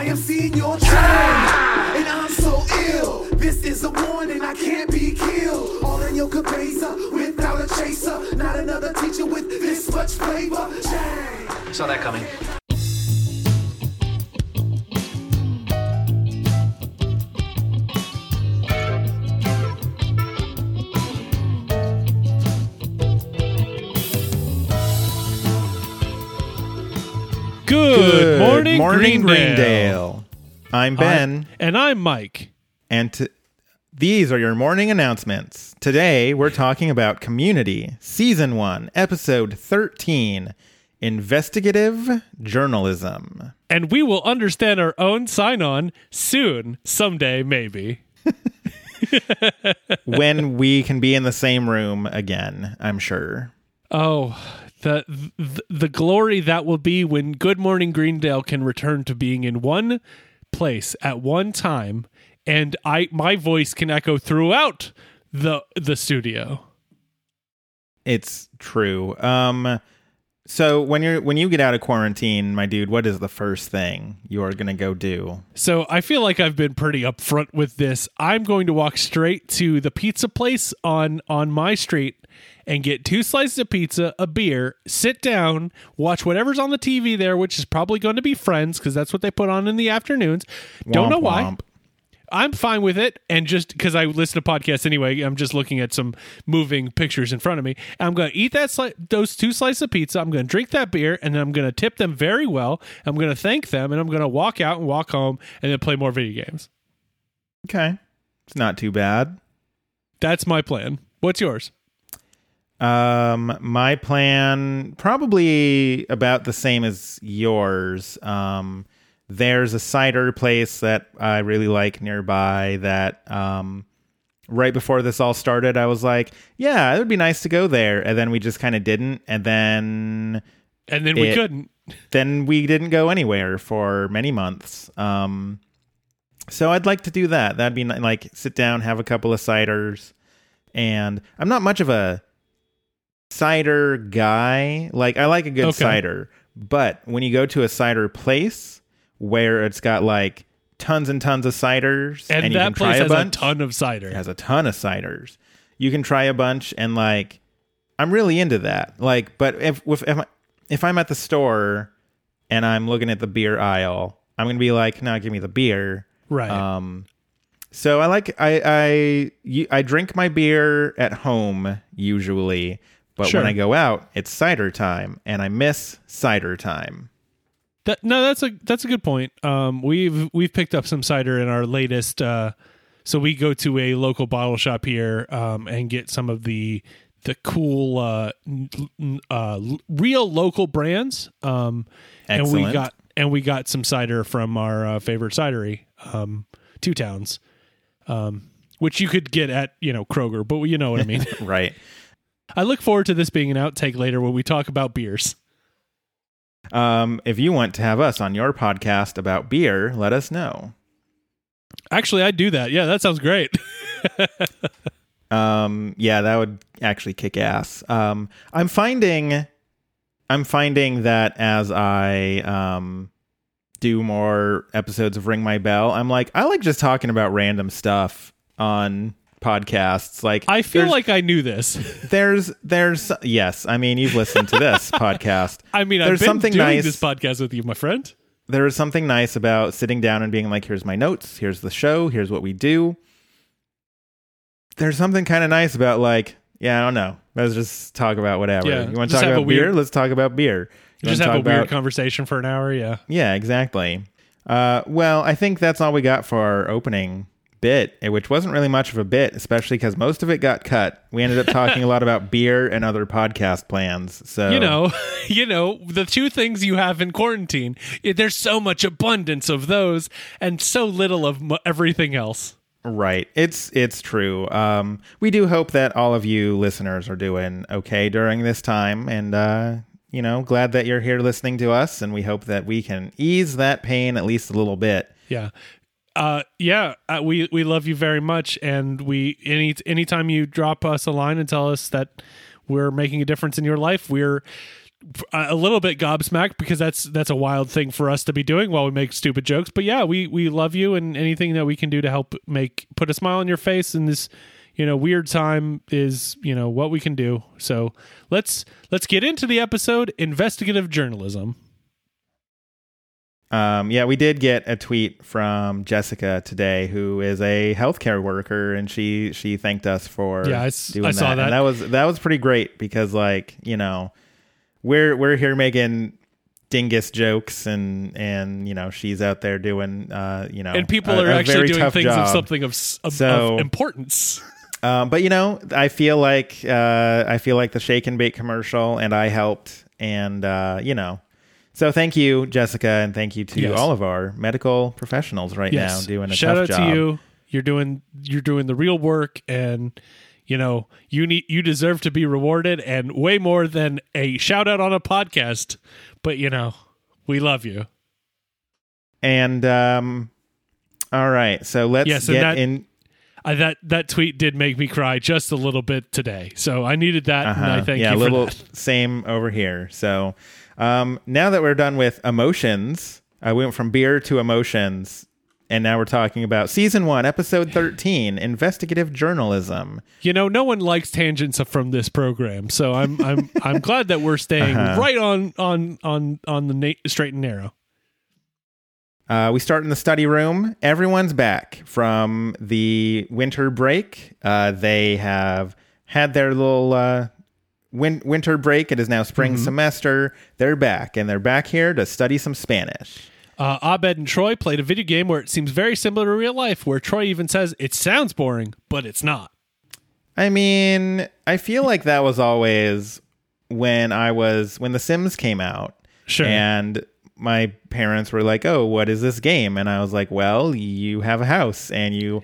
I am Senor Chang, and I'm so ill. This is a warning, I can't be killed. All in your cabeza, without a chaser. Not another teacher with this much flavor. Change. Saw that coming. Morning, morning, Greendale. Greendale. I'm Ben, and I'm Mike. and t- these are your morning announcements. Today, we're talking about Community, Season 1, Episode 13 Investigative Journalism. And we will understand our own sign on soon, someday, maybe. when we can be in the same room again, I'm sure. Oh, the, the the glory that will be when Good Morning Greendale can return to being in one place at one time, and I my voice can echo throughout the the studio. It's true. Um so when you're when you get out of quarantine, my dude, what is the first thing you are going to go do? So I feel like I've been pretty upfront with this. I'm going to walk straight to the pizza place on on my street and get two slices of pizza, a beer, sit down, watch whatever's on the TV there, which is probably going to be Friends because that's what they put on in the afternoons. Don't know why. womp. I'm fine with it. And just because I listen to podcasts anyway, I'm just looking at some moving pictures in front of me. I'm going to eat that sli- those two slices of pizza. I'm going to drink that beer, and then I'm going to tip them very well. I'm going to thank them, and I'm going to walk out and walk home, and then play more video games. Okay. It's not too bad. That's my plan. What's yours? Um, my plan probably about the same as yours. Um, there's a cider place that I really like nearby that um right before this all started I was like, yeah, it would be nice to go there and then we just kind of didn't and then And then we couldn't. then we didn't go anywhere for many months. Um, so I'd like to do that. That'd be like sit down, have a couple of ciders, and I'm not much of a cider guy. Like I like a good Okay. cider, but when you go to a cider place where it's got like tons and tons of ciders, And, and, you that can try place a has bunch, a ton of cider. it has a ton of ciders. You can try a bunch and like I'm really into that. Like, but if if if, I, if I'm at the store and I'm looking at the beer aisle, I'm gonna be like, no, give me the beer. right. Um, so I like I I I drink my beer at home usually, but Sure. when I go out, it's cider time, and I miss cider time. That, no, that's a that's a good point. Um, we've we've picked up some cider in our latest. Uh, so we go to a local bottle shop here um, and get some of the the cool uh, uh, real local brands. Um, and we got and we got some cider from our uh, favorite cidery, um, Two Towns, um, which you could get at you know Kroger, but you know what I mean. Right. I look forward to this being an outtake later when we talk about beers. Um, if you want to have us on your podcast about beer, let us know. Actually, I do that. Yeah, that sounds great. Um, yeah, that would actually kick ass. Um, I'm finding, I'm finding that as I um do more episodes of Ring My Bell, I'm like, I like just talking about random stuff on podcasts. Like, I feel like I knew this. there's, there's, yes, I mean, you've listened to this podcast. I mean, There's I've been something doing nice- this podcast with you, my friend. there is something nice about sitting down and being like, here's my notes, here's the show, here's what we do. There's something kind of nice about like, yeah, I don't know. Let's just talk about whatever. Yeah, you want to talk about beer? Let's talk about beer. You Just have a talk weird conversation for an hour. Yeah. Yeah, exactly. Uh, well, I think that's all we got for our opening bit, eh, which wasn't really much of a bit, especially because most of it got cut. We ended up talking a lot about beer and other podcast plans. So You know, you know, the two things you have in quarantine. There's so much abundance of those and so little of everything else. Right. It's it's true. Um, we do hope that all of you listeners are doing okay during this time, and uh, you know, glad that you're here listening to us, and we hope that we can ease that pain at least a little bit. Yeah. Uh, yeah, uh, we we love you very much, and we any anytime you drop us a line and tell us that we're making a difference in your life, we're a a little bit gobsmacked because that's that's a wild thing for us to be doing while we make stupid jokes. But yeah, we we love you and anything that we can do to help make put a smile on your face in this you know weird time is you know what we can do. So let's let's get into the episode. Investigative journalism. Um, yeah, we did get a tweet from Jessica today, who is a healthcare worker, and she she thanked us for Yeah, I I saw that. And that was that was pretty great because like you know we're we're here making dingus jokes and and you know she's out there doing uh you know And people a- are a actually doing things of something of, of, So- of importance. Um, but you know, I feel like uh, I feel like the shake and bake commercial, and I helped, and uh, you know, so thank you, Jessica, and thank you to Yes. all of our medical professionals right now doing a job. Shout tough out job. to you. You're doing you're doing the real work and you know, you need you deserve to be rewarded and way more than a shout out on a podcast. But you know, we love you. And um, all right, so let's Yes, get that- in. I, that that tweet did make me cry just a little bit today. So I needed that and I Uh-huh. thank yeah, you a for little same over here. So um, now that we're done with emotions, I went from beer to emotions. And now we're talking about season one, episode 13, investigative journalism. You know, no one likes tangents from this program, so I'm I'm I'm glad that we're staying Uh-huh. right on on on on the na- straight and narrow. Uh, we start in the study room. Everyone's back from the winter break. Uh, they have had their little uh, win- winter break. It is now spring semester. They're back, and they're back here to study some Spanish. Uh, Abed and Troy played a video game where it seems very similar to real life, where Troy even says it sounds boring, but it's not. I mean, I feel like that was always when I was when The Sims came out. Sure. And my parents were like, "Oh, what is this game?" And I was like, "Well, you have a house and you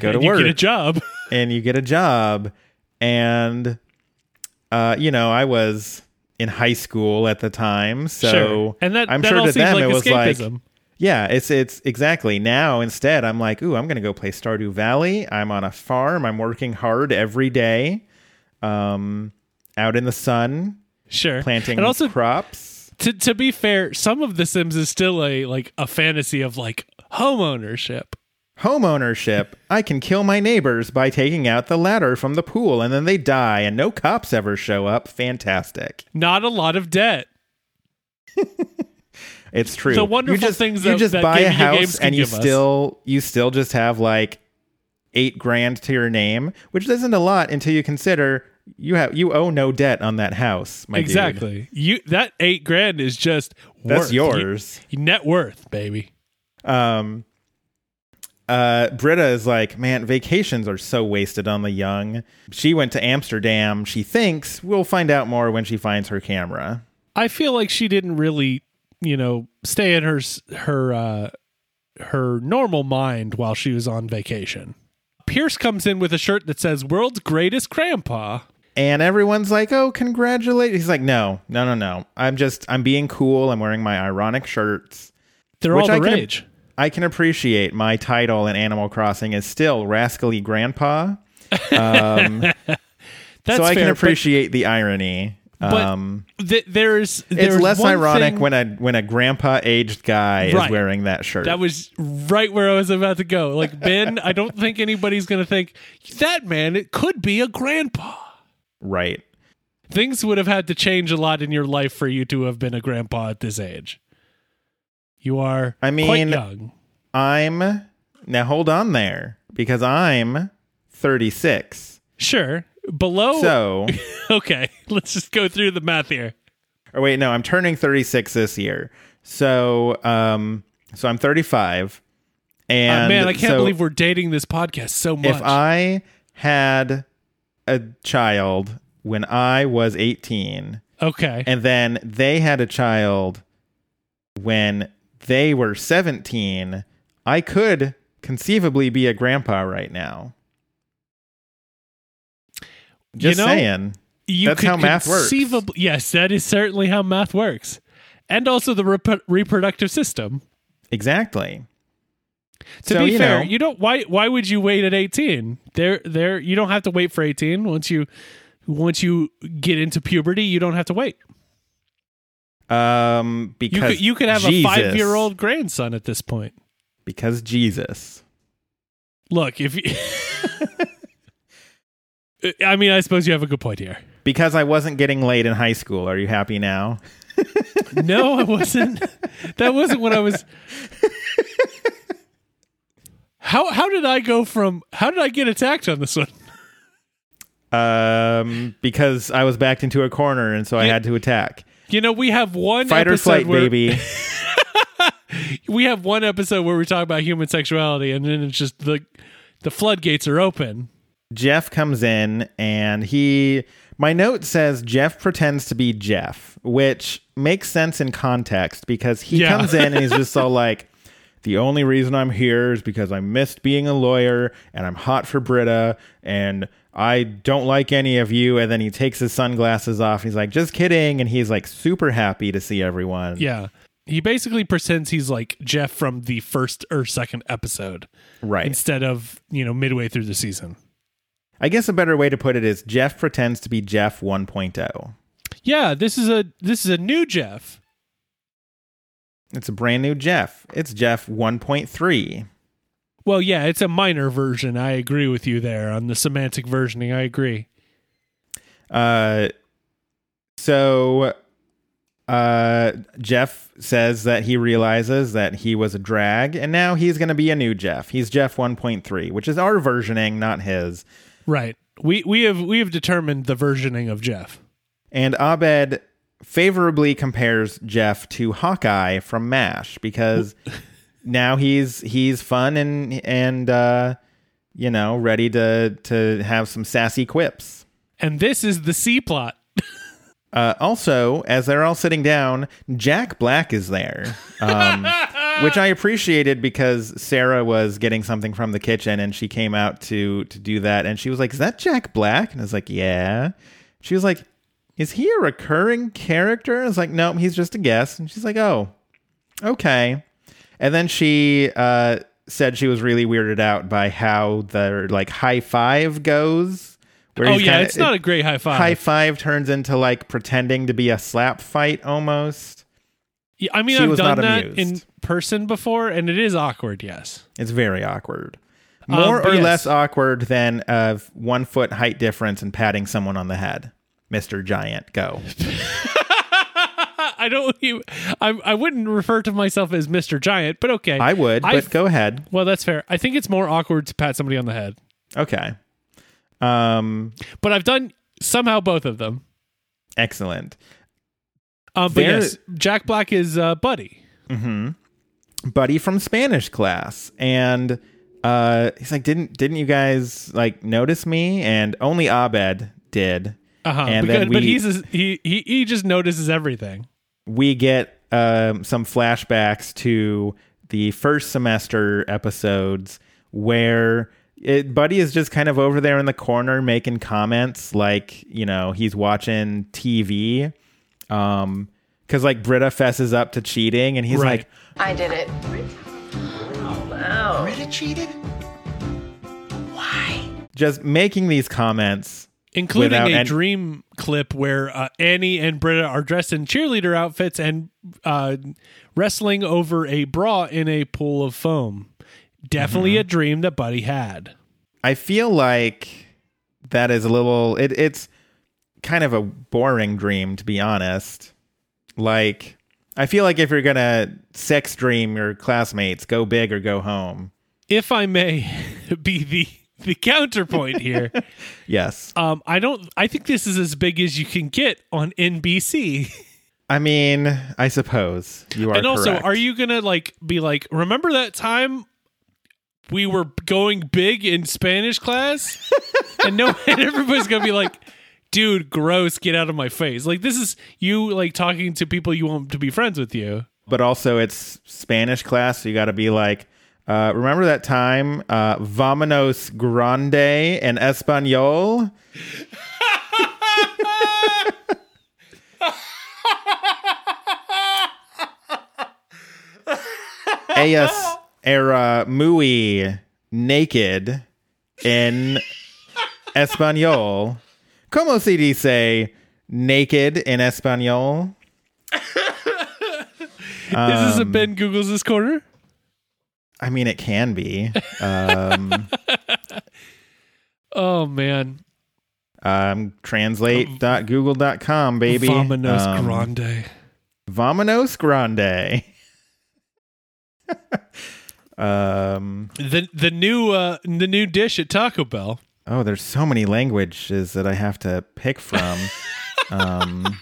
go to you work get a job. and you get a job and uh you know i was in high school at the time so Sure. And that- i'm that sure to them like it was like yeah it's it's exactly. Now instead i'm like ooh i'm gonna go play stardew valley. I'm on a farm. I'm working hard every day um out in the sun sure. planting and also crops. to to be fair, some of The Sims is still a like a fantasy of like home ownership. home ownership i can kill my neighbors by taking out the ladder from the pool and then they die and no cops ever show up fantastic Not a lot of debt. It's true. The wonderful you just, things you that- just that buy a house and you give us. still you still just have like eight grand to your name, which isn't a lot until you consider you have you owe no debt on that house. My dude. exactly. You that eight grand is just That's worth. Yours. you- net worth, baby. Um. Uh, Britta is like, man, vacations are so wasted on the young. She went to Amsterdam. She thinks we'll find out more when she finds her camera. I feel like she didn't really, you know, stay in her her uh, her normal mind while she was on vacation. Pierce comes in with a shirt that says "World's Greatest Grandpa." And everyone's like, "Oh, congratulate!" He's like, "No, no, no, no. I'm just, I'm being cool. I'm wearing my ironic shirts." They're all the I can- rage. I can appreciate my title in Animal Crossing is still Rascally Grandpa. Um, That's so I fair, can but- appreciate the irony. But, um, th- there's, it's less ironic thing- when a when a grandpa aged guy Right. is wearing that shirt. That was right where I was about to go. Like Ben, I don't think anybody's going to think that man. It could be a grandpa. right. Things would have had to change a lot in your life for you to have been a grandpa at this age. You are, I quite mean- young. I'm now hold on there because I'm 36. Sure, below. So, okay, let's just go through the math here. or wait, no, I'm turning 36 this year. So, um, so I'm 35. And Uh, man, I can't so- believe we're dating this podcast so much. if I had a child when I was 18 okay, and then they had a child when they were 17, I could conceivably be a grandpa right now. Just You know, saying. that's how math works. Yes, that is certainly how math works, and also the rep- reproductive system. Exactly. To So, be you fair, know- you don't. Why? Why would you wait at eighteen? There, there. You don't have to wait for eighteen. Once you, once you get into puberty, you don't have to wait. Um, You because could, you could have Jesus. a five year old grandson at this point. Because Jesus. Look, if you. I mean, I suppose you have a good point here. Because I wasn't getting laid in high school. Are you happy now? No, I wasn't. That wasn't what I was. How how did I go from? How did I get attacked on this one? Um, because I was backed into a corner, and so I had to attack. You know, we have one Fight or flight, where, baby. We have one episode where we talk about human sexuality, and then it's just the the floodgates are open. Jeff comes in and he my note says Jeff pretends to be Jeff, which makes sense in context because he Yeah. comes in and he's just so like the only reason I'm here is because I missed being a lawyer and I'm hot for Britta and I don't like any of you and then he takes his sunglasses off and he's like just kidding and he's like super happy to see everyone. Yeah, he basically pretends he's like Jeff from the first or second episode Right. instead of you know midway through the season. I guess a better way to put it is Jeff pretends to be Jeff oh. 1.0. Yeah, this is a this is a new Jeff. It's a brand new Jeff. It's Jeff 1.3. Well, yeah, it's a minor version. I agree with you there on the semantic versioning. I agree. Uh, so uh, Jeff says that he realizes that he was a drag, and now he's going to be a new Jeff. He's Jeff 1.3, which is our versioning, not his. Right. We we have we have determined the versioning of Jeff. And Abed favorably compares Jeff to Hawkeye from MASH because now he's he's fun and and uh, you know ready to to have some sassy quips. And this is the C plot. Uh, also, as they're all sitting down, Jack Black is there, um, which I appreciated because Sarah was getting something from the kitchen and she came out to to do that, and she was like, "Is that Jack Black?" And I was like, "Yeah." She was like, "Is he a recurring character?" It's like, "No, he's just a guest." And she's like, "Oh, okay." And then she uh, said she was really weirded out by how the like high five goes. Where Oh yeah, kinda- it's not a great high five. high five turns into like pretending to be a slap fight almost. Yeah, I mean, She I've was done not that amused. in person before, and it is awkward. Yes. It's very awkward. Um, More but or yes. less awkward than a one foot height difference and patting someone on the head. Mr. Giant, go. I don't. You, I I wouldn't refer to myself as Mr. Giant, but okay. I would, but I've- go ahead. Well, that's fair. I think it's more awkward to pat somebody on the head, Okay. Um, but I've done somehow both of them. excellent. Um, but There- yes, Jack Black is uh, Buddy. Buddy from Spanish class. And uh he's like, Didn't didn't you guys like notice me? And only Abed did. Uh huh. And Because, then but he's a, he he he just notices everything. we get um, some flashbacks to the first semester episodes where it, Buddy is just kind of over there in the corner making comments like, you know, he's watching TV. Um, cause like Britta fesses up to cheating and he's Right. like, I did it. Wow, Britta cheated? Why? just making these comments. Including a an- dream clip where uh, Annie and Britta are dressed in cheerleader outfits and uh, wrestling over a bra in a pool of foam. Definitely Mm-hmm. a dream that Buddy had. I feel like that is a little, it, it's kind of a boring dream, to be honest. Like, I feel like if you're gonna sex dream your classmates, go big or go home. If I may be the the counterpoint here, Yes. um, I don't. I think this is as big as you can get on NBC. I mean, I suppose you are. and also, correct. are you gonna like be like, remember that time we were going big in Spanish class, and no, and everybody's gonna be like, dude, gross, get out of my face. Like this is you like talking to people you want to be friends with you. But also, it's Spanish class, so you got to be like, uh, remember that time, uh, "Vámonos grande" in Espanol. Ellas era muy naked en español. ¿Cómo se dice naked in español? Is this a Ben Google's this corner? I mean, it can be. Um, Oh man, um, translate.google.com, baby. Vominos Um, Grande. Vominos Grande. um, The the new uh the new dish at Taco Bell. oh, there's so many languages that I have to pick from. um,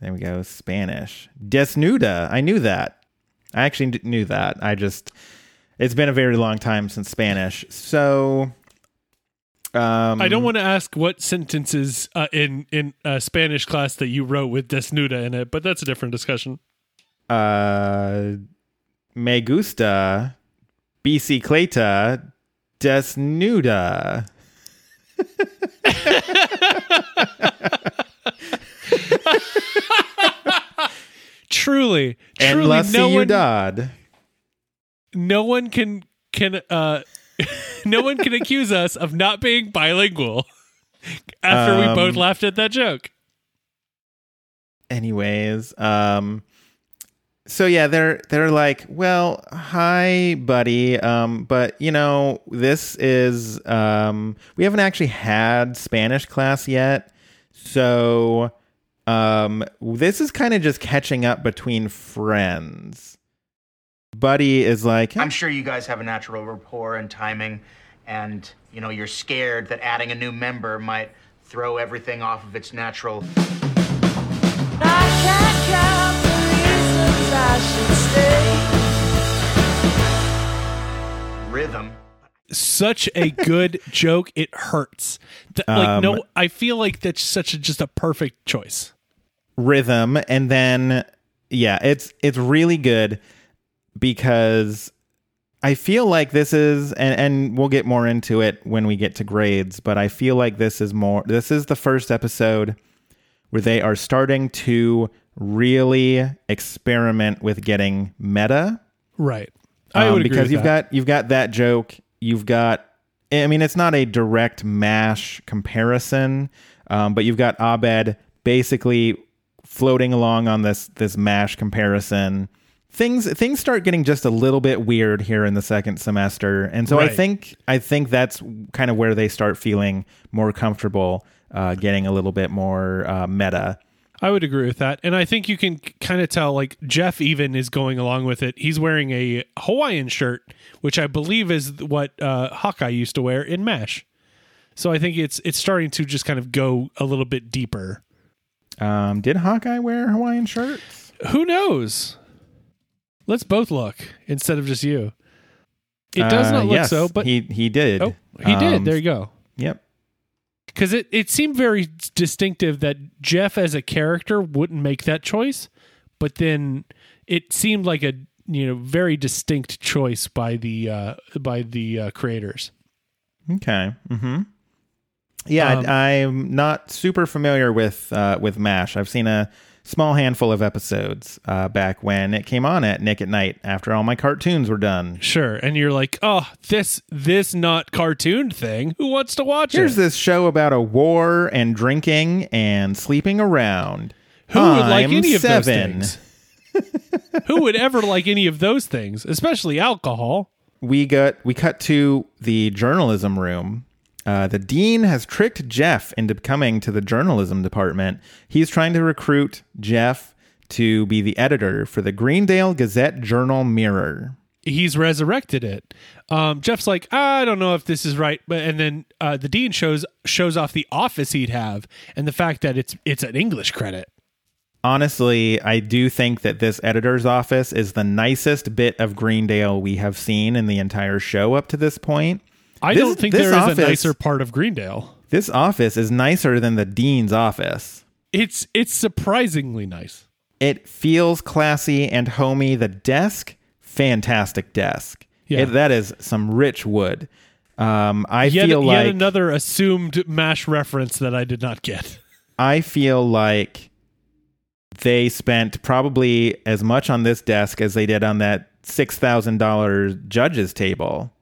there we go. Spanish. Desnuda. I knew that. I actually knew that. I just, it's been a very long time since Spanish. So, um, I don't want to ask what sentences uh, in in uh, Spanish class that you wrote with desnuda in it, but that's a different discussion. uh, me gusta bicicleta desnuda. Truly, And truly, la no one, ciudad. No one can can uh, no one can accuse us of not being bilingual. After we Um, both laughed at that joke. anyways um so yeah they're they're like well hi buddy um but you know this is um we haven't actually had spanish class yet so um this is kind of just catching up between friends buddy is like I'm sure you guys have a natural rapport and timing, and you know you're scared that adding a new member might throw everything off of its natural I can't count the reasons I should stay. rhythm. Such a good joke, it hurts. Th- like Um, no, I feel like that's such a just a perfect choice. rhythm and then yeah it's it's really good because i feel like this is and and we'll get more into it when we get to grades but i feel like this is more this is the first episode where they are starting to really experiment with getting meta Right. I um, would agree because you've that. got you've got that joke. You've got. I mean, it's not a direct MASH comparison, um, but you've got Abed basically floating along on this this MASH comparison. Things things start getting just a little bit weird here in the second semester, and so I think I think that's kind of where they start feeling more comfortable, uh, getting a little bit more uh, meta. I would agree with that. And I think you can kind of tell, like, Jeff even is going along with it. He's wearing a Hawaiian shirt, which I believe is what uh, Hawkeye used to wear in MASH. So I think it's it's starting to just kind of go a little bit deeper. Um, did Hawkeye wear Hawaiian shirts? Who knows? Let's both look instead of just you. It does Uh, not look yes, so, but he he did. oh, he did. Um, There you go. Yep. because it, it seemed very distinctive that Jeff as a character wouldn't make that choice, but then it seemed like a you know very distinct choice by the uh, by the uh, creators. Okay. Mm-hmm. Yeah, Um, I, I'm not super familiar with uh, with MASH. I've seen a small handful of episodes uh, back when it came on at Nick at Night after all my cartoons were done. Sure, and you're like, oh, this this not cartoon thing. Who wants to watch Here's it? this show about a war and drinking and sleeping around. Who would like I'm any of those things? Who would ever like any of those things, especially alcohol? we got we cut to the journalism room. Uh, the dean has tricked Jeff into coming to the journalism department. He's trying to recruit Jeff to be the editor for the Greendale Gazette Journal Mirror. he's resurrected it. Um, Jeff's like, I don't know if this is right, but and then uh, the dean shows shows off the office he'd have and the fact that it's it's an English credit. Honestly, I do think that this editor's office is the nicest bit of Greendale we have seen in the entire show up to this point. I This- don't think this there is office- a nicer part of Greendale. This office is nicer than the dean's office. It's it's surprisingly nice. It feels classy and homey. The desk, fantastic desk. Yeah. It- that is some rich wood. Um, I Yet, feel like yet another assumed MASH reference that I did not get. I feel like they spent probably as much on this desk as they did on that six thousand dollars judge's table.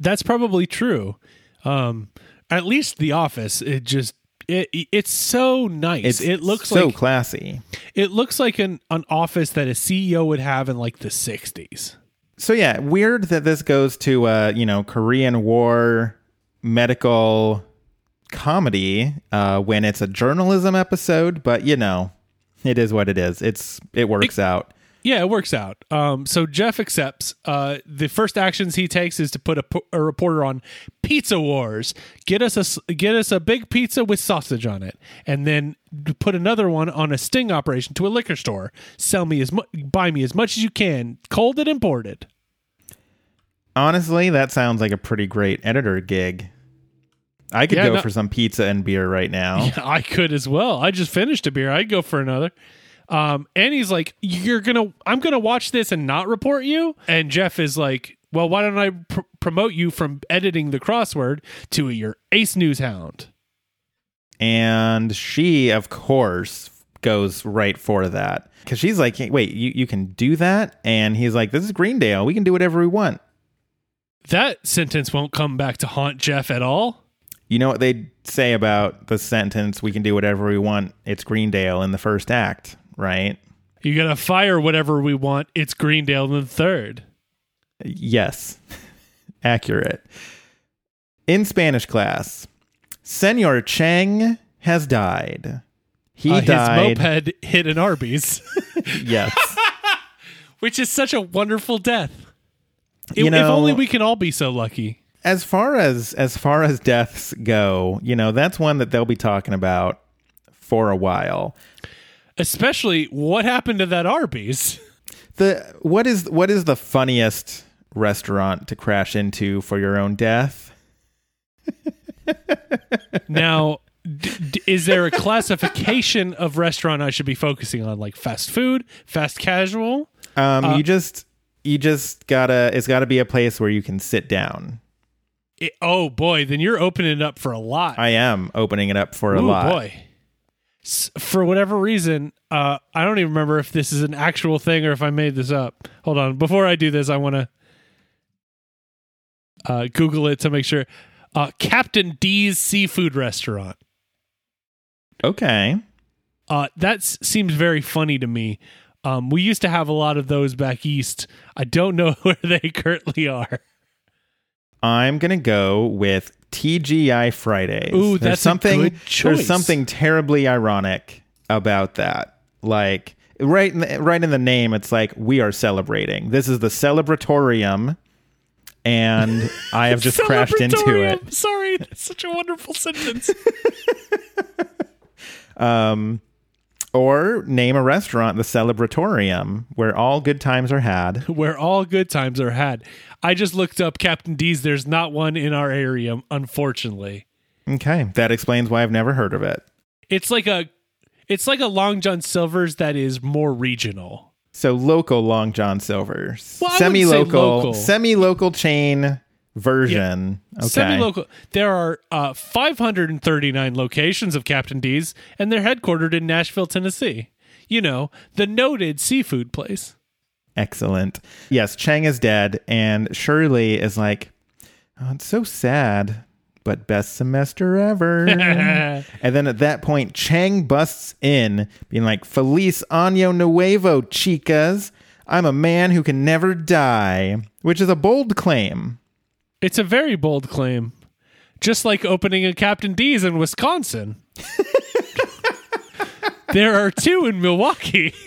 That's probably true. Um, at least the office, it just It, it's so nice. It's it looks so like classy. it looks like an, an office that a CEO would have in like the 60s. So yeah, weird that this goes to uh, you know, Korean War medical comedy uh when it's a journalism episode, but you know, it is what it is. It's it works out. Yeah, it works out. Um, so Jeff accepts. Uh, the first actions he takes is to put a, a reporter on Pizza Wars. Get us a get us a big pizza with sausage on it, and then put another one on a sting operation to a liquor store. Sell me as much, buy me as much as you can, cold and imported. Honestly, that sounds like a pretty great editor gig. I could Yeah, go no- for some pizza and beer right now. I could as well. I just finished a beer. I'd go for another. Um, and he's like, "You're gonna, I'm gonna watch this and not report you." And Jeff is like, "Well, why don't I pr- promote you from editing the crossword to your ace news hound?" And she, of course, goes right for that. Because she's like, hey, wait, you, you can do that? And he's like, this is Greendale. We can do whatever we want. That sentence won't come back to haunt Jeff at all. You know what they say about the sentence, we can do whatever we want? It's Greendale in the first act, right? You gotta fire whatever we want. It's Greendale in the third. Yes. Accurate. In Spanish class, Senor Chang has died. He Uh, died. His moped hit an Arby's, Yes. which is such a wonderful death. If- You if only we can all be so lucky. as far as as far as deaths go, you know, that's one that they'll be talking about for a while. Especially what happened to that Arby's. The what is what is the funniest restaurant to crash into for your own death? Now, d- d- is there a classification of restaurant I should be focusing on, like fast food, fast casual? Um, you just you just gotta it's gotta be a place where you can sit down. It- oh boy, then you're opening it up for a lot. I am opening it up for a Ooh, lot. boy. For whatever reason, uh, I don't even remember if this is an actual thing or if I made this up. Hold on. Before I do this, I want to uh, Google it to make sure. Uh, Captain D's Seafood Restaurant. Okay. Uh, that seems very funny to me. Um, we used to have a lot of those back east. I don't know where they currently are. I'm gonna go with TGI Fridays. Ooh, There's that's a something. There's something terribly ironic about that. Like right, in the, right in the name, it's like we are celebrating. This is the celebratorium, and I have just crashed into it. Sorry, that's such a wonderful sentence. um, Or name a restaurant the Celebratorium, where all good times are had. where all good times are had. I just looked up Captain D's. There's not one in our area, unfortunately. Okay, that explains why I've never heard of it. It's like a, it's like a Long John Silver's that is more regional. So local Long John Silver's, Well, I wouldn't say semi-local, semi-local chain version. Okay, Semi-local. There are uh, 539 locations of Captain D's, and they're headquartered in Nashville, Tennessee. You know, the noted seafood place. Excellent. Yes, Chang is dead, and Shirley is like, oh, it's so sad, but best semester ever. and then at that point, Chang busts in, being like, Feliz Año Nuevo, chicas. I'm a man who can never die, which is a bold claim. It's a very bold claim. Just like opening a Captain D's in Wisconsin. there are two in Milwaukee.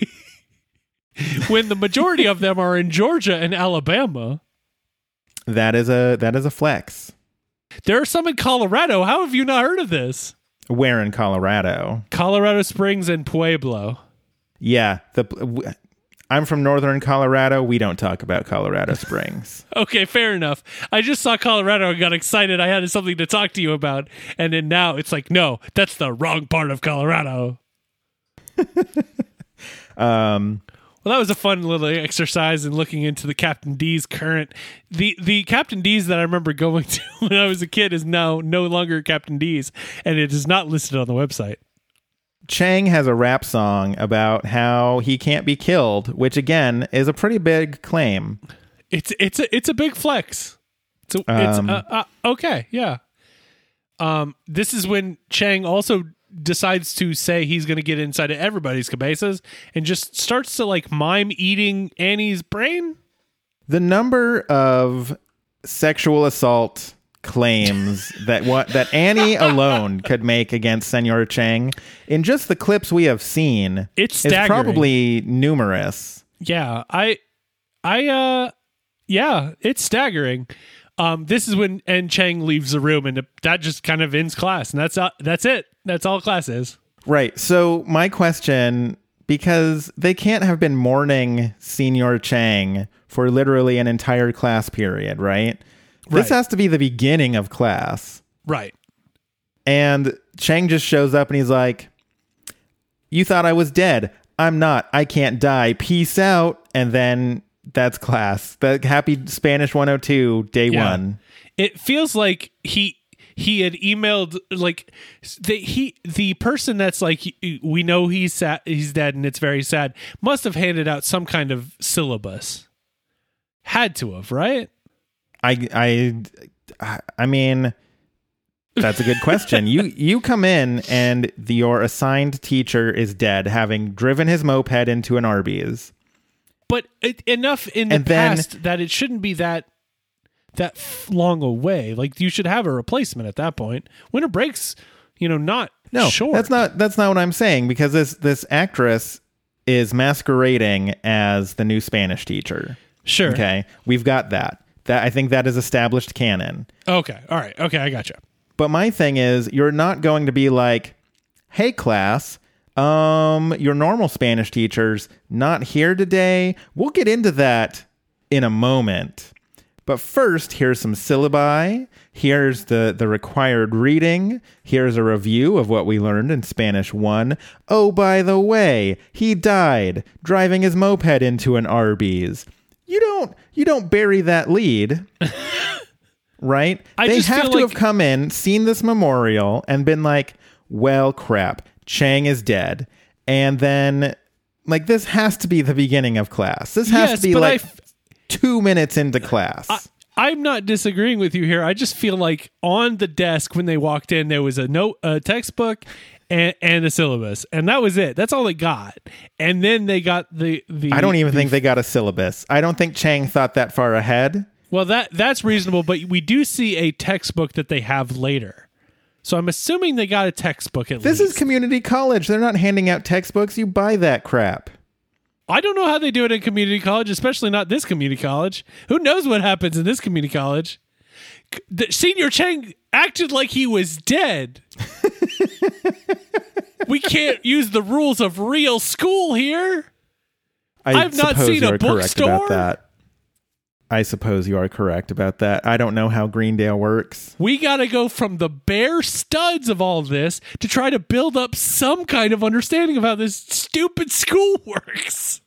when the majority of them are in Georgia and Alabama. That is a that is a flex. There are some in Colorado. How have you not heard of this? Where in Colorado? Colorado Springs and Pueblo. Yeah, the I'm from northern Colorado. We don't talk about Colorado Springs. Okay, fair enough. I just saw Colorado and got excited. I had something to talk to you about. And then now it's like, no, that's the wrong part of Colorado. um, Well, that was a fun little exercise in looking into the Captain D's current. The the Captain D's that I remember going to when I was a kid is now no longer Captain D's, and it is not listed on the website. Chang has a rap song about how he can't be killed, which again is a pretty big claim. It's it's a it's a big flex. It's, a, Um, it's uh, uh, okay, yeah. Um, this is when Chang also decides to say he's going to get inside of everybody's cabezas and just starts to like mime eating Annie's brain. The number of sexual assault claims that what that Annie alone could make against Senor Chang in just the clips we have seen It's is probably numerous. Yeah, I, I, uh, yeah, it's staggering. Um, this is when and Chang leaves the room, and that just kind of ends class, and that's uh, that's it. That's all class is. Right. So my question because they can't have been mourning Senor Chang for literally an entire class period, right? This Right. has to be the beginning of class. Right. And Chang just shows up and he's like, You thought I was dead. I'm not. I can't die. Peace out. And then that's class. The happy Spanish 102, day Yeah. one. It feels like he he had emailed like the he the person that's like we know he's sad, he's dead and it's very sad must have handed out some kind of syllabus. Had to have, right? I I I mean that's a good question. you you come in and the, your assigned teacher is dead, having driven his moped into an Arby's. But it, enough in the And then- past that it shouldn't be that that long away. Like you should have a replacement at that point. Winter breaks, you know, not No, short. that's not that's not what I'm saying because this this actress is masquerading as the new Spanish teacher. sure. Okay, we've got that. That I think that is established canon. Okay. All right. Okay, I gotcha. But my thing is, you're not going to be like, "Hey, class, um, your normal Spanish teacher's not here today. We'll get into that in a moment." But first, here's some syllabi. Here's the, the required reading. Here's a review of what we learned in Spanish 1. Oh, by the way, he died driving his moped into an Arby's. You don't you don't bury that lead. right? I they have to like- have come in, seen this memorial, and been like, well, crap, Chang is dead. And then, like, this has to be the beginning of class. This has Yes, to be like f- two minutes into class. I'm not disagreeing with you here. I just feel like on the desk when they walked in, there was a note, a textbook, and, and a syllabus, and that was it. That's all they got. And then they got the the. I don't even think they got a syllabus. I don't think Chang thought that far ahead. Well, that that's reasonable, but we do see a textbook that they have later. So I'm assuming they got a textbook at This least. This is community college. They're not handing out textbooks. You buy that crap. I don't know how they do it in community college, especially not this community college. Who knows what happens in this community college? The Senor Chang acted like he was dead. we can't use the rules of real school here. I I've not seen a you are correct bookstore. I suppose you are correct about that. I don't know how Greendale works. We got to go from the bare studs of all this to try to build up some kind of understanding of how this stupid school works.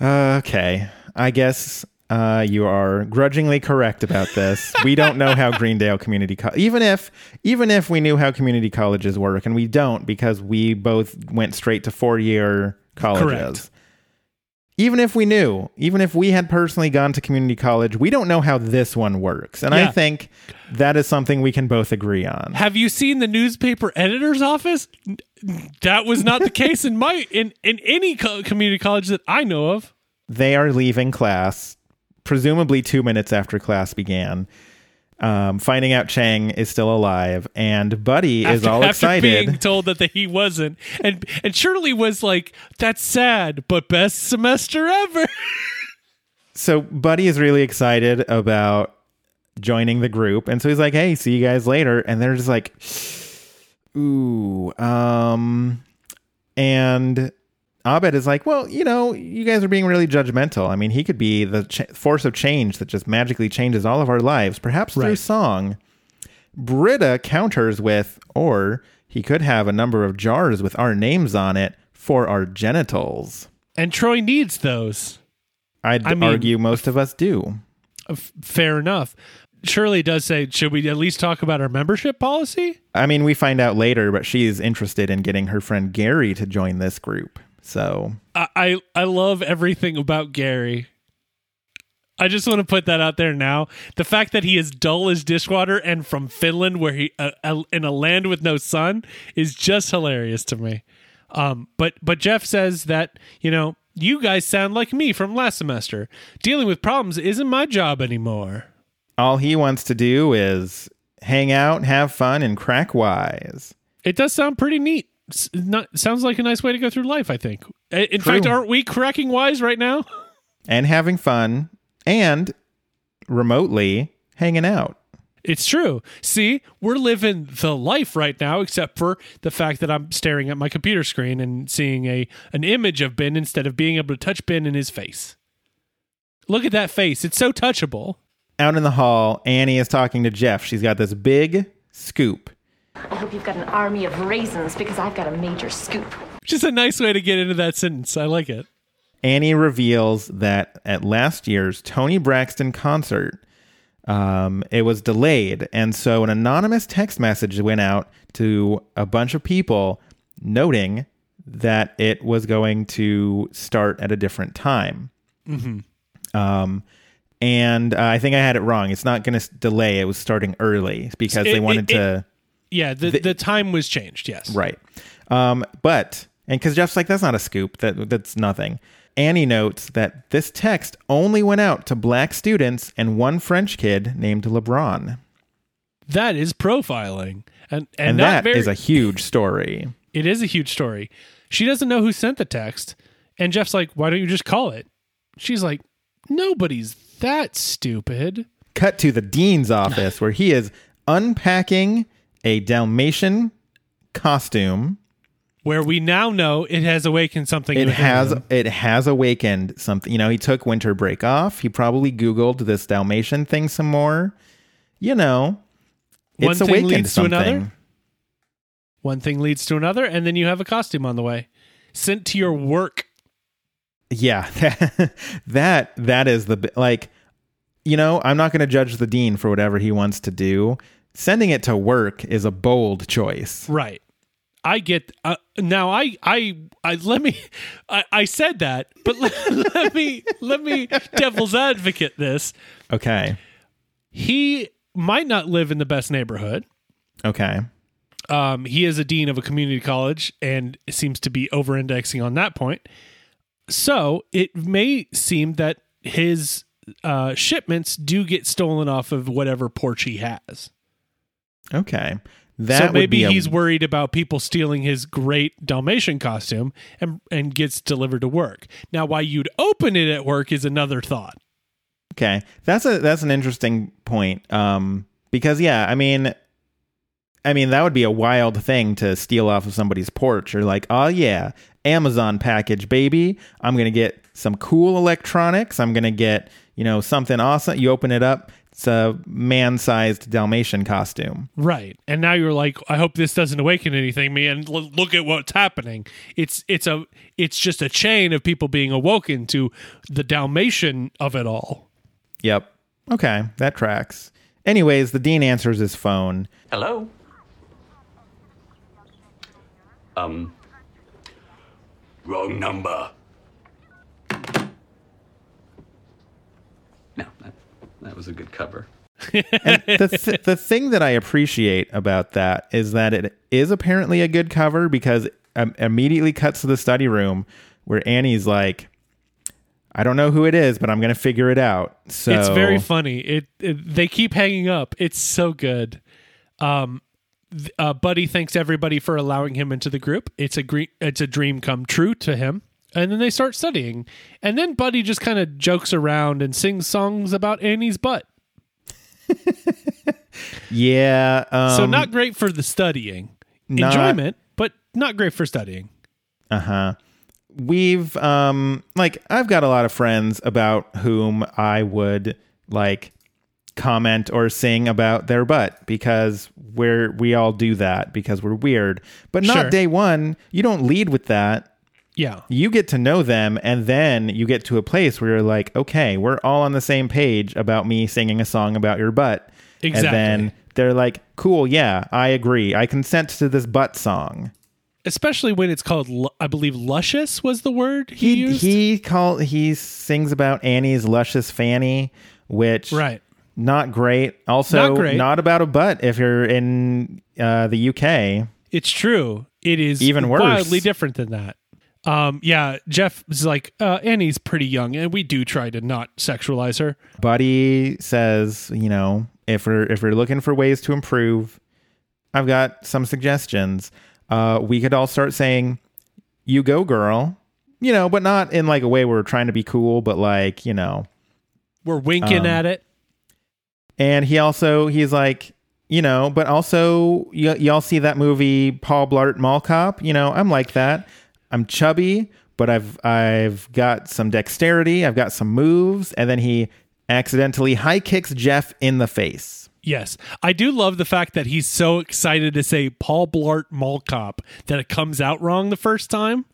Okay, I guess uh, you are grudgingly correct about this. we don't know how Greendale Community College, even if even if we knew how community colleges work, and we don't because we both went straight to four year colleges. Correct. Even if we knew, even if we had personally gone to community college, we don't know how this one works, and I think that is something we can both agree on. Have you seen the newspaper editor's office? That was not the case in my in in any co- community college that I know of. they are leaving class, presumably two minutes after class began. Um, finding out Chang is still alive, and Buddy is all after excited. being told that, that he wasn't, and and Shirley was like, "That's sad, but best semester ever." so Buddy is really excited about joining the group, and so he's like, "Hey, see you guys later." And they're just like, "Ooh," um, and Abed is like, "Well, you know, you guys are being really judgmental. I mean, he could be the ch- force of change that just magically changes all of our lives, perhaps through Right. song." Britta counters with, "Or he could have a number of jars with our names on it for our genitals." and Troy needs those. I'd I mean- argue most of us do. Fair enough. Shirley does say, "Should we at least talk about our membership policy?" I mean, we find out later, but she's interested in getting her friend Gary to join this group. So I I, I love everything about Gary. I just want to put that out there now. The fact that he is dull as dishwater and from Finland, where he uh, uh, in a land with no sun, is just hilarious to me. Um, but but Jeff says that you know you guys sound like me from last semester. Dealing with problems isn't my job anymore. All he wants to do is hang out, have fun, and crack wise. It does sound pretty neat. Not, sounds like a nice way to go through life. I think. In True. fact, aren't we cracking wise right now? And having fun and remotely hanging out. It's true. See, we're living the life right now, except for the fact that I'm staring at my computer screen and seeing a an image of Ben instead of being able to touch Ben in his face. Look at that face; it's so touchable. Out in the hall, Annie is talking to Jeff. She's got this big scoop. I hope you've got an army of raisins because I've got a major scoop. Just a nice way to get into that sentence. I like it. Annie reveals that at last year's Toni Braxton concert, um, it was delayed. And so an anonymous text message went out to a bunch of people noting that it was going to start at a different time. Um, and uh, I think I had it wrong. It's not going to delay. It was starting early because they It- wanted it- to. Yeah, the the time was changed. Yes, Right. Um, but and because Jeff's like, that's not a scoop. That that's nothing. Annie notes that this text only went out to black students and one French kid named LeBron, That is profiling, and and, and, that is very. a huge story. it is a huge story. She doesn't know who sent the text, and Jeff's like, "Why don't you just call it?" She's like, "Nobody's that stupid." Cut to the dean's office where he is unpacking a Dalmatian costume. Where we now know it has awakened something. It has him. it has awakened something. You know, he took winter break off. He probably Googled this Dalmatian thing some more. You know, One it's thing awakened leads to something. another. One thing leads to another, and then you have a costume on the way, sent to your work. Yeah, that that is the like, you know, I'm not going to judge the dean for whatever he wants to do. Sending it to work is a bold choice. Right. I get uh, now. I, I I let me. I, I said that, but let, let me let me devil's advocate this. Okay, He might not live in the best neighborhood. okay, Um, he is a dean of a community college and seems to be over indexing on that point. So it may seem that his uh, shipments do get stolen off of whatever porch he has. Okay. That so maybe a- he's worried about people stealing his great Dalmatian costume and and gets delivered to work. Now, why you'd open it at work is another thought. Okay, that's a that's an interesting point. Um, because yeah, I mean, I mean that would be a wild thing to steal off of somebody's porch. Or like, oh yeah, Amazon package, baby. I'm gonna get some cool electronics. I'm gonna get you know something awesome. You open it up, it's a man-sized Dalmatian costume. Right. And now you're like, I hope this doesn't awaken anything me and l- look at what's happening. It's it's a it's just a chain of people being awoken to the Dalmatian of it all. Yep. Okay, that tracks. Anyways, the dean answers his phone. Hello? Um. Wrong number. No, that, that was a good cover. the, th- the thing that I appreciate about that is that it is apparently a good cover because it um, immediately cuts to the study room where Annie's like, I don't know who it is, but I'm going to figure it out. So It's very funny. It, it they keep hanging up. It's so good. Um th- uh, Buddy thanks everybody for allowing him into the group. It's a gre- it's a dream come true to him. And then they start studying. And then Buddy just kind of jokes around and sings songs about Annie's butt. yeah. Um, So not great for the studying. not- Enjoyment, but not great for studying. Uh huh. We've um like I've got a lot of friends about whom I would like comment or sing about their butt because we're we all do that because we're weird. But not Sure. day one. You don't lead with that. Yeah. You get to know them and then you get to a place where you're like, okay, we're all on the same page about me singing a song about your butt. Exactly. And then they're like, cool, yeah, I agree. I consent to this butt song. especially when it's called, I believe, luscious was the word he, he used. he call he sings about Annie's luscious fanny, which right. not great. Also, Not great. not about a butt if you're in uh, the UK. It's true. It is Even worse. wildly different than that. Um, yeah, Jeff is like, uh, Annie's pretty young, and we do try to not sexualize her. Buddy says, you know, if we're if we're looking for ways to improve, I've got some suggestions. Uh, we could all start saying, "You go, girl," you know, but not in like a way where we're trying to be cool, but like you know. We're winking Um, at it. And he also he's like, you know, but also y- y'all see that movie Paul Blart Mall Cop? You know, I'm like that. I'm chubby, but I've I've got some dexterity. I've got some moves, and then he accidentally high kicks Jeff in the face. Yes, I do love the fact that he's so excited to say Paul Blart Mall Cop that it comes out wrong the first time.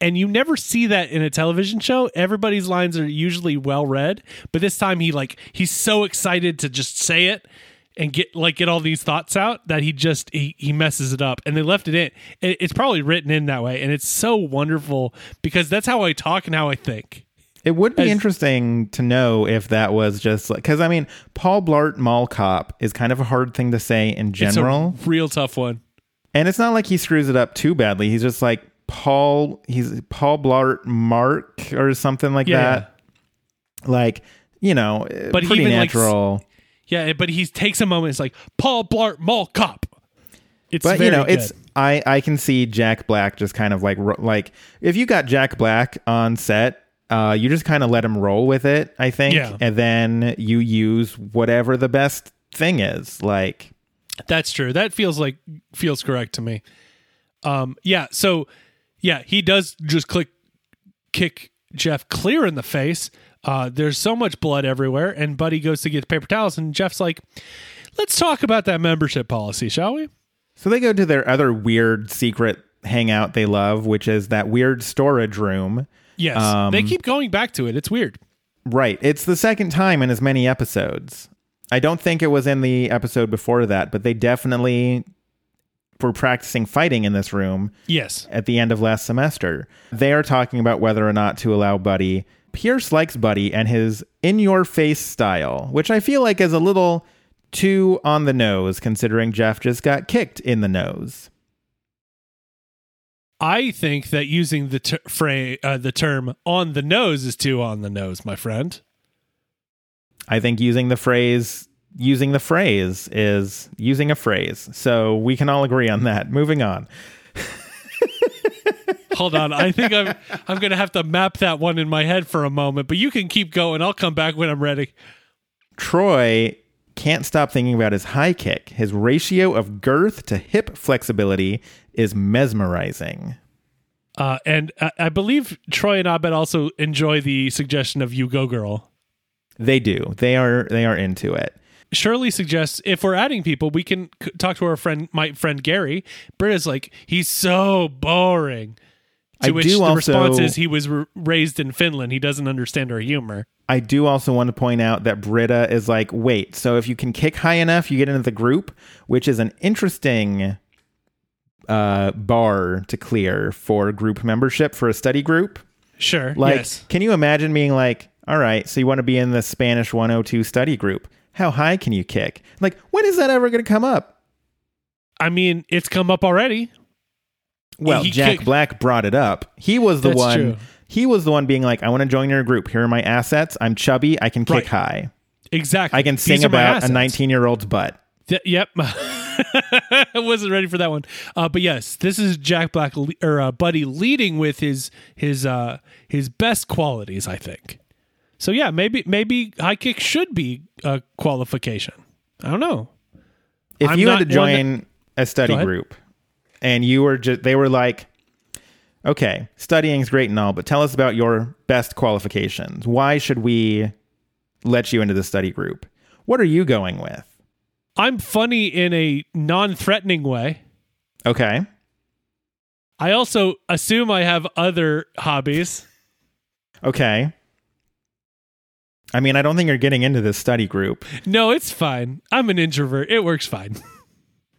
And you never see that in a television show. Everybody's lines are usually well read, but this time he like he's so excited to just say it and get like get all these thoughts out that he just he, he messes it up. And they left it in. It- It's probably written in that way, and it's so wonderful because that's how I talk and how I think. It would be As- interesting to know if that was just like because I mean Paul Blart Mall Cop is kind of a hard thing to say in general. It's a real tough one. And it's not like he screws it up too badly. He's just like Paul. He's Paul Blart Mark or something like Yeah. that. Like you know, But pretty even, like, natural. Yeah, but he takes a moment. It's like Paul Blart Mall Cop. It's but very you know, good. it's I I can see Jack Black just kind of like like if you got Jack Black on set. Uh, you just kind of let him roll with it, I think, Yeah. and then you use whatever the best thing is. Like, That's true. That feels like feels correct to me. Um, yeah. So, yeah, he does just click, kick Jeff clear in the face. Uh, there's so much blood everywhere, and Buddy goes to get paper towels, and Jeff's like, "Let's talk about that membership policy, shall we?" So they go to their other weird secret hangout they love, which is that weird storage room. Yes. Um, they keep going back to it. It's weird. Right. It's the second time in as many episodes. I don't think it was in the episode before that, but they definitely were practicing fighting in this room Yes. at the end of last semester. They are talking about whether or not to allow Buddy. Pierce likes Buddy and his in your face style, which I feel like is a little too on the nose considering Jeff just got kicked in the nose. I think that using the ter- fra- uh, the term "on the nose" is too on the nose, my friend. I think using the phrase using the phrase is using a phrase. So we can all agree on that. Moving on. Hold on, I think I'm I'm gonna have to map that one in my head for a moment, but you can keep going. I'll come back when I'm ready. Troy can't stop thinking about his high kick. His ratio of girth to hip flexibility is mesmerizing. Uh, and I, I believe Troy and Abed also enjoy the suggestion of "You Go Girl." They do. They are they are into it. Shirley suggests if we're adding people, we can c- talk to our friend, my friend Gary. Britta's like, he's so boring. To I which do the also- response is he was r- raised in Finland. He doesn't understand our humor. I do also want to point out that Britta is like, wait, so if you can kick high enough, you get into the group, which is an interesting uh, bar to clear for group membership for a study group. Sure. Like, yes. can you imagine being like, all right, so you want to be in the Spanish 102 study group? How high can you kick? Like, when is that ever going to come up? I mean, it's come up already. Well, He Jack kicked- Black brought it up. He was the That's one. true. He was the one being like, I want to join your group. Here are my assets. I'm chubby. I can kick Right. high. Exactly. I can These sing are my about a assets. 19 year old's butt. Th- yep. I wasn't ready for that one. Uh, but yes, this is Jack Black le- or uh, Buddy leading with his his uh, his best qualities. I think. So yeah, maybe maybe high kick should be a qualification. I don't know. If I'm you had not to one join a study Go ahead. group and you were just, they were like, okay, studying is great and all, but tell us about your best qualifications. Why should we let you into the study group? What are you going with? I'm funny in a non-threatening way. Okay. I also assume I have other hobbies. Okay. I mean, I don't think you're getting into this study group. No, it's fine. I'm an introvert. It works fine.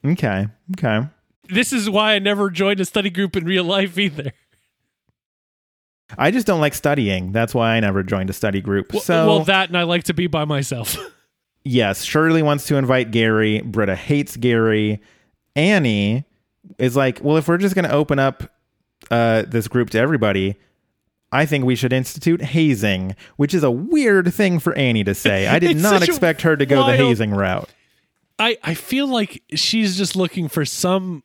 Okay. Okay. This is why I never joined a study group in real life either. I just don't like studying. That's why I never joined a study group. Well, so well, that and I like to be by myself. yes, Shirley wants to invite Gary. Britta hates Gary. Annie is like, well, if we're just going to open up uh, this group to everybody, I think we should institute hazing, which is a weird thing for Annie to say. I did not expect her to go the hazing route. I I feel like she's just looking for some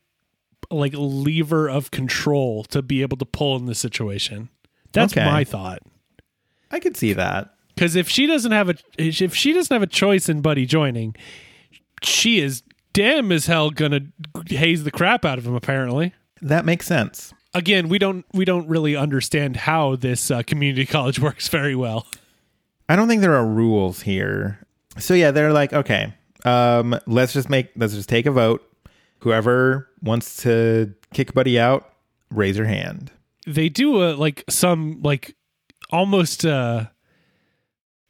like lever of control to be able to pull in the situation. That's Okay. my thought. I could see that. Because if she doesn't have a if she doesn't have a choice in Buddy joining, she is damn as hell gonna haze the crap out of him. Apparently, That makes sense. again, we don't we don't really understand how this uh, community college works very well. I don't think there are rules here. So yeah, they're like, okay, um, let's just make let's just take a vote. Whoever wants to kick Buddy out, raise your hand. They do a like some like almost uh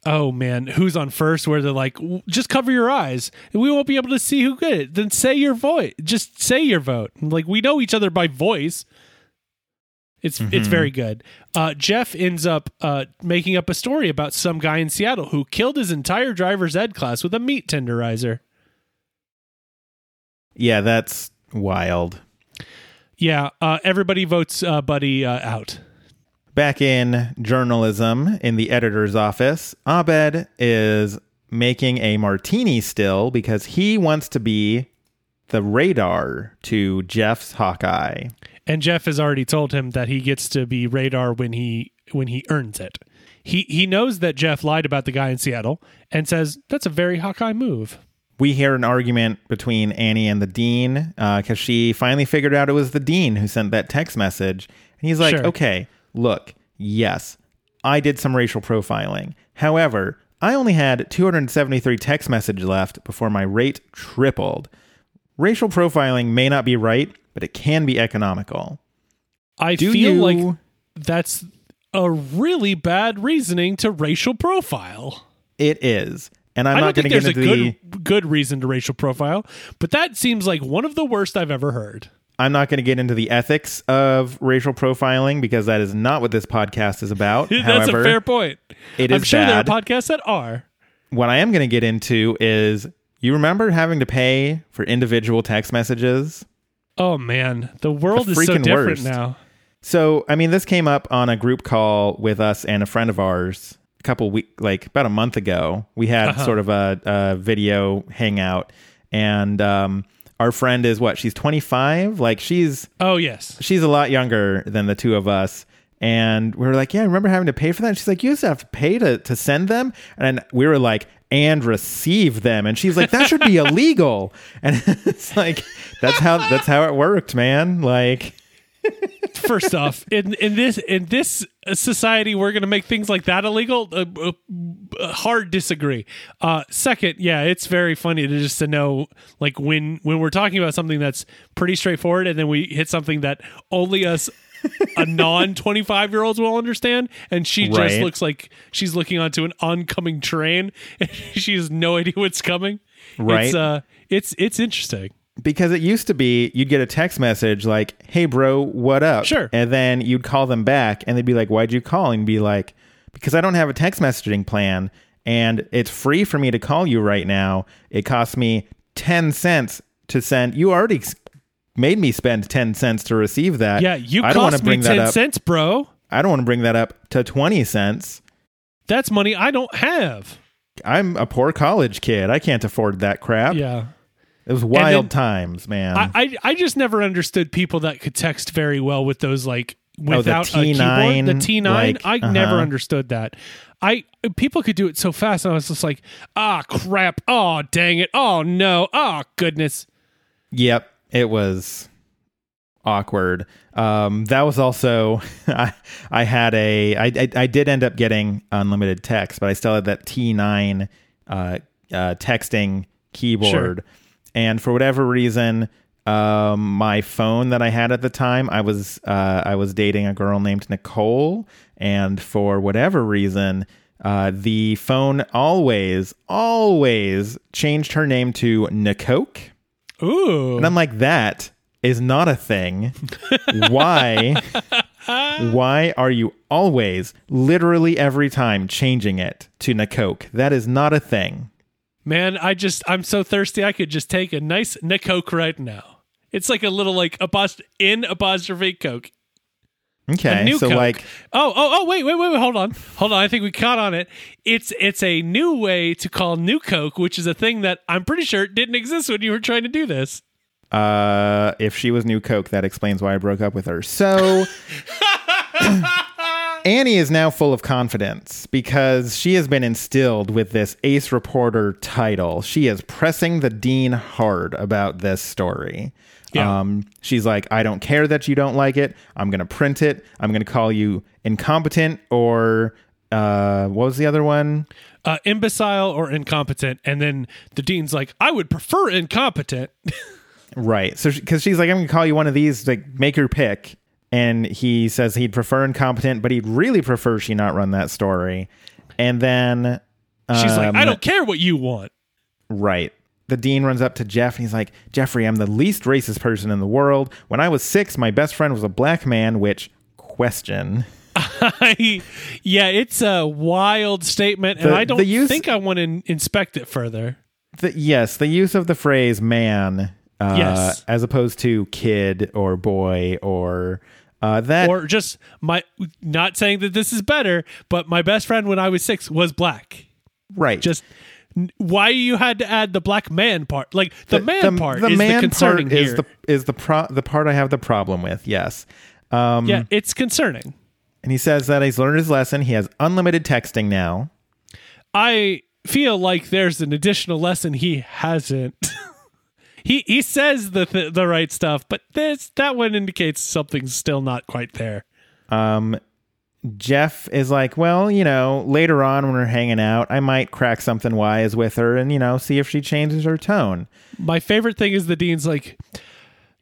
oh man who's on first where they're like "W- just cover your eyes and we won't be able to see who did it. Then say your vote. just say your vote. Like we know each other by voice. It's it's very good. Uh jeff ends up uh making up a story about some guy in seattle who killed his entire driver's ed class with a meat tenderizer Yeah, that's wild. yeah uh everybody votes uh buddy uh, out Back in journalism, in the editor's office, Abed is making a martini still because he wants to be the radar to Jeff's Hawkeye. and Jeff has already told him that he gets to be radar when he when he earns it. He he knows that Jeff lied about the guy in Seattle and says that's a very Hawkeye move. We hear an argument between Annie and the dean uh, because she finally figured out it was the dean who sent that text message. And he's like, Sure. okay, look, yes, I did some racial profiling. However, I only had 273 text messages left before my rate tripled. Racial profiling may not be right, but it can be economical. I Do feel you- like that's a really bad reasoning to racial profile. It is. And I'm I not going to get there's a the. good good reason to racial profile, but that seems like one of the worst I've ever heard. I'm not going to get into the ethics of racial profiling because that is not what this podcast is about. That's However, a fair point. it I'm is sure bad. there are podcasts that are. what I am going to get into is you remember having to pay for individual text messages? Oh man, the world The is so different worst. now. So, I mean, this came up on a group call with us and a friend of ours couple week, like about a month ago. We had Uh-huh. sort of a, a video hangout, and um, our friend is what? She's 25. Like she's Oh yes. she's a lot younger than the two of us. And we were like, yeah, I remember having to pay for that. And she's like, you used to have to pay to, to send them. And we were like, and receive them. And she's like, that should be illegal. And it's like, that's how, that's how it worked, man. Like, First off, in in this in this society, we're going to make things like that illegal. Uh, uh, uh, hard disagree. Uh, second, yeah, it's very funny to just to know like when when we're talking about something that's pretty straightforward, and then we hit something that only us. a non 25 year olds will understand and she just looks like she's looking onto an oncoming train and she has no idea what's coming Right. it's uh it's it's interesting because it used to be you'd get a text message like, hey, bro, what up? Sure. And then you'd call them back and they'd be like, why'd you call? And be like, because I don't have a text messaging plan and it's free for me to call you right now. It costs me 10 cents to send. You already made me spend 10 cents to receive that. yeah you I don't cost me bring that 10 up. cents bro I don't want to bring that up to 20 cents. that's money i don't have I'm a poor college kid. I can't afford that crap. yeah It was wild then- times, man. I, I I just never understood people that could text very well with those like Oh, without a T9, keyboard. The T nine, like, I uh-huh. never understood that. I people could do it so fast, and I was just like, ah, crap, oh dang it, oh no, oh goodness. Yep, it was awkward. Um, that was also I I had a I, I I did end up getting unlimited text, but I still had that T9 uh, uh, texting keyboard, and for whatever reason. Um, my phone that I had at the time, I was uh, I was dating a girl named Nicole, and for whatever reason, uh, the phone always always changed her name to Nicoke. Ooh, And I'm like, that is not a thing. Why? Why are you always, literally every time, changing it to Nakoke? That is not a thing. Man, I just I'm so thirsty. I could just take a nice Coke right now. It's like a little like apost- in apostrophe Coke. Okay, new so Coke. like, oh oh oh wait wait wait wait hold on hold on I think we caught on it. It's it's a new way to call new Coke, which is a thing that I'm pretty sure didn't exist when you were trying to do this. uh, if she was new Coke, that explains why I broke up with her. So. Annie is now full of confidence because she has been instilled with this ace reporter title. She is pressing the dean hard about this story. Yeah. Um, she's like, I don't care that you don't like it. I'm going to print it. I'm going to call you incompetent or uh, what was the other one? Uh, imbecile or incompetent, and then the dean's like, I would prefer incompetent. Right. So, because she's like, I'm going to call you one of these, like, make your pick. And he says he'd prefer incompetent, but he'd really prefer she not run that story. And then She's like, um, I don't care what you want. Right. The dean runs up to Jeff and he's like, Jeffrey, I'm the least racist person in the world. When I was six, my best friend was a black man, which question. I, yeah, it's a wild statement, and The- I don't use- think I want to inspect it further. The, yes, the use of the phrase man uh, Yes. as opposed to kid or boy or uh, that. Or just my, not saying that this is better, but my best friend when I was six was black. right. Just why you had to add the black man part, like the, man part, the is man the concerning part here. is the is the pro- the part I have the problem with. Yes. Um, yeah, it's concerning. And he says that he's learned his lesson. He has unlimited texting now. I feel like there's an additional lesson he hasn't. he he says the th- the right stuff, but this that one indicates something's still not quite there. Um, Jeff is like, well, you know, later on when we're hanging out, I might crack something wise with her and, you know, see if she changes her tone. My favorite thing is the dean's like,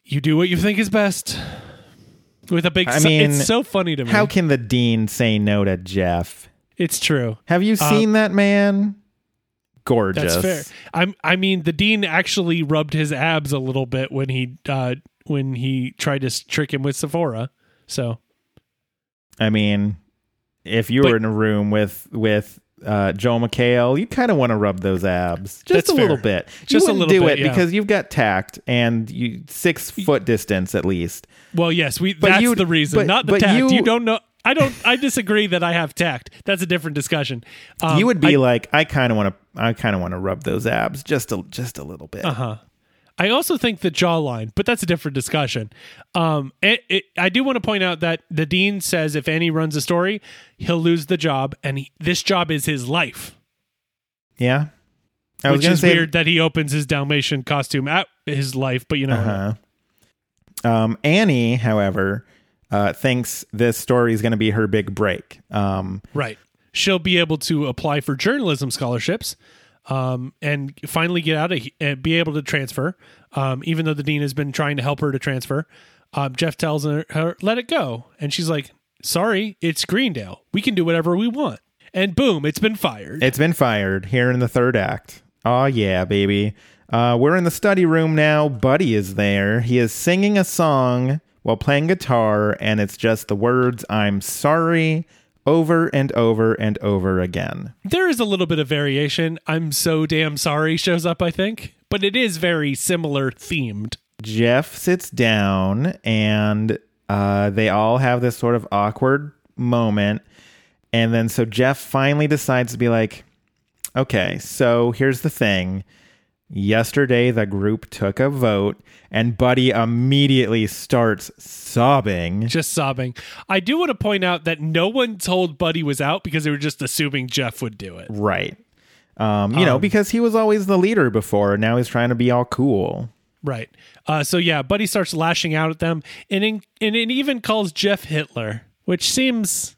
"You do what you think is best." With a big, I mean, it's so funny to me. How can the dean say no to Jeff? it's true. Have you uh, seen that man? Gorgeous. That's fair. I'm. I mean, the dean actually rubbed his abs a little bit when he uh when he tried to trick him with Sephora. So I mean, if you were in a room with with uh, Joel McHale, you kind of want to rub those abs just a little bit. Just a little do bit, it yeah. because you've got tact and you six foot distance at least. Well, yes, we. But that's you- the reason, but- not the but tact. You, you- don't know. I don't. I disagree that I have tact. That's a different discussion. Um, you would be I, like, I kind of want to, I kind of want to rub those abs just a just a little bit. Uh-huh. I also think the jawline, but that's a different discussion. Um, it, it, I do want to point out that the dean says if Annie runs a story, he'll lose the job, and he, this job is his life. Yeah, I which is weird that he opens his Dalmatian costume at his life, but you know, Uh-huh. Um, Annie, however, uh, thinks this story is going to be her big break. Um, right? She'll be able to apply for journalism scholarships, um, and finally get out of and be able to transfer. Um, even though the dean has been trying to help her to transfer, um, Jeff tells her, her let it go, and she's like, "Sorry, it's Greendale. We can do whatever we want." And boom, it's been fired. It's been fired here in the third act. Oh yeah, baby. Uh, we're in the study room now. Buddy is there. He is singing a song while playing guitar, and it's just the words "I'm sorry" over and over and over again. there is a little bit of variation. I'm so damn sorry shows up, I think, but it is very similar themed. Jeff sits down, and uh, they all have this sort of awkward moment. And then so Jeff finally decides to be like, okay, so here's the thing. Yesterday, the group took a vote, and Buddy immediately starts sobbing. just sobbing. I do want to point out that no one told Buddy was out because they were just assuming Jeff would do it. Right. Um, you know, because he was always the leader before, and now he's trying to be all cool. Right. Uh, so yeah, Buddy starts lashing out at them, and in, and it even calls Jeff Hitler, which seems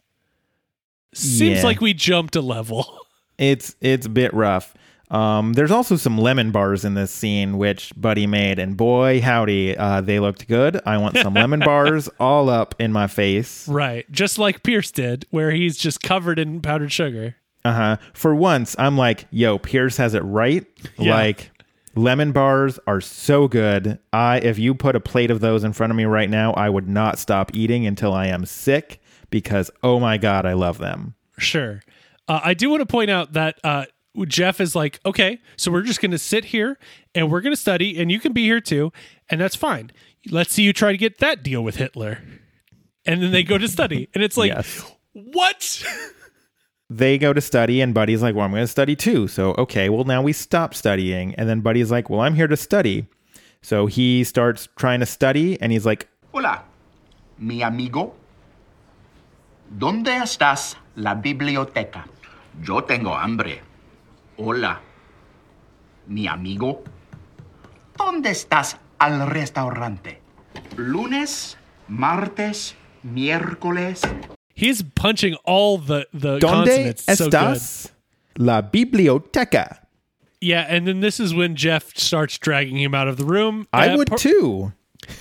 seems Yeah. like we jumped a level. It's it's a bit rough. Um, there's also some lemon bars in this scene, which Buddy made, and boy, howdy, uh, they looked good. I want some lemon bars all up in my face. right. Just like Pierce did, where he's just covered in powdered sugar. Uh huh. For once, I'm like, yo, Pierce has it right. Yeah. Like, Lemon bars are so good. I if you put a plate of those in front of me right now, I would not stop eating until I am sick because oh my god, I love them. Sure. Uh, I do want to point out that uh, Jeff is like, okay, so we're just going to sit here and we're going to study, and you can be here too, and that's fine. Let's see you try to get that deal with Hitler. And then they go to study, and it's like, Yes. what? They go to study and Buddy's like, "Well, I'm going to study too." So, okay, well now we stop studying and then Buddy's like, "Well, I'm here to study." So he starts trying to study and he's like, Hola, mi amigo. ¿Dónde estás la biblioteca? Yo tengo hambre. Hola, mi amigo. ¿Dónde estás al restaurante? Lunes, martes, miércoles. He's punching all the the "¿Dónde consonants so good. estás la biblioteca?" Yeah, and then this is when Jeff starts dragging him out of the room. I Uh, would par- too.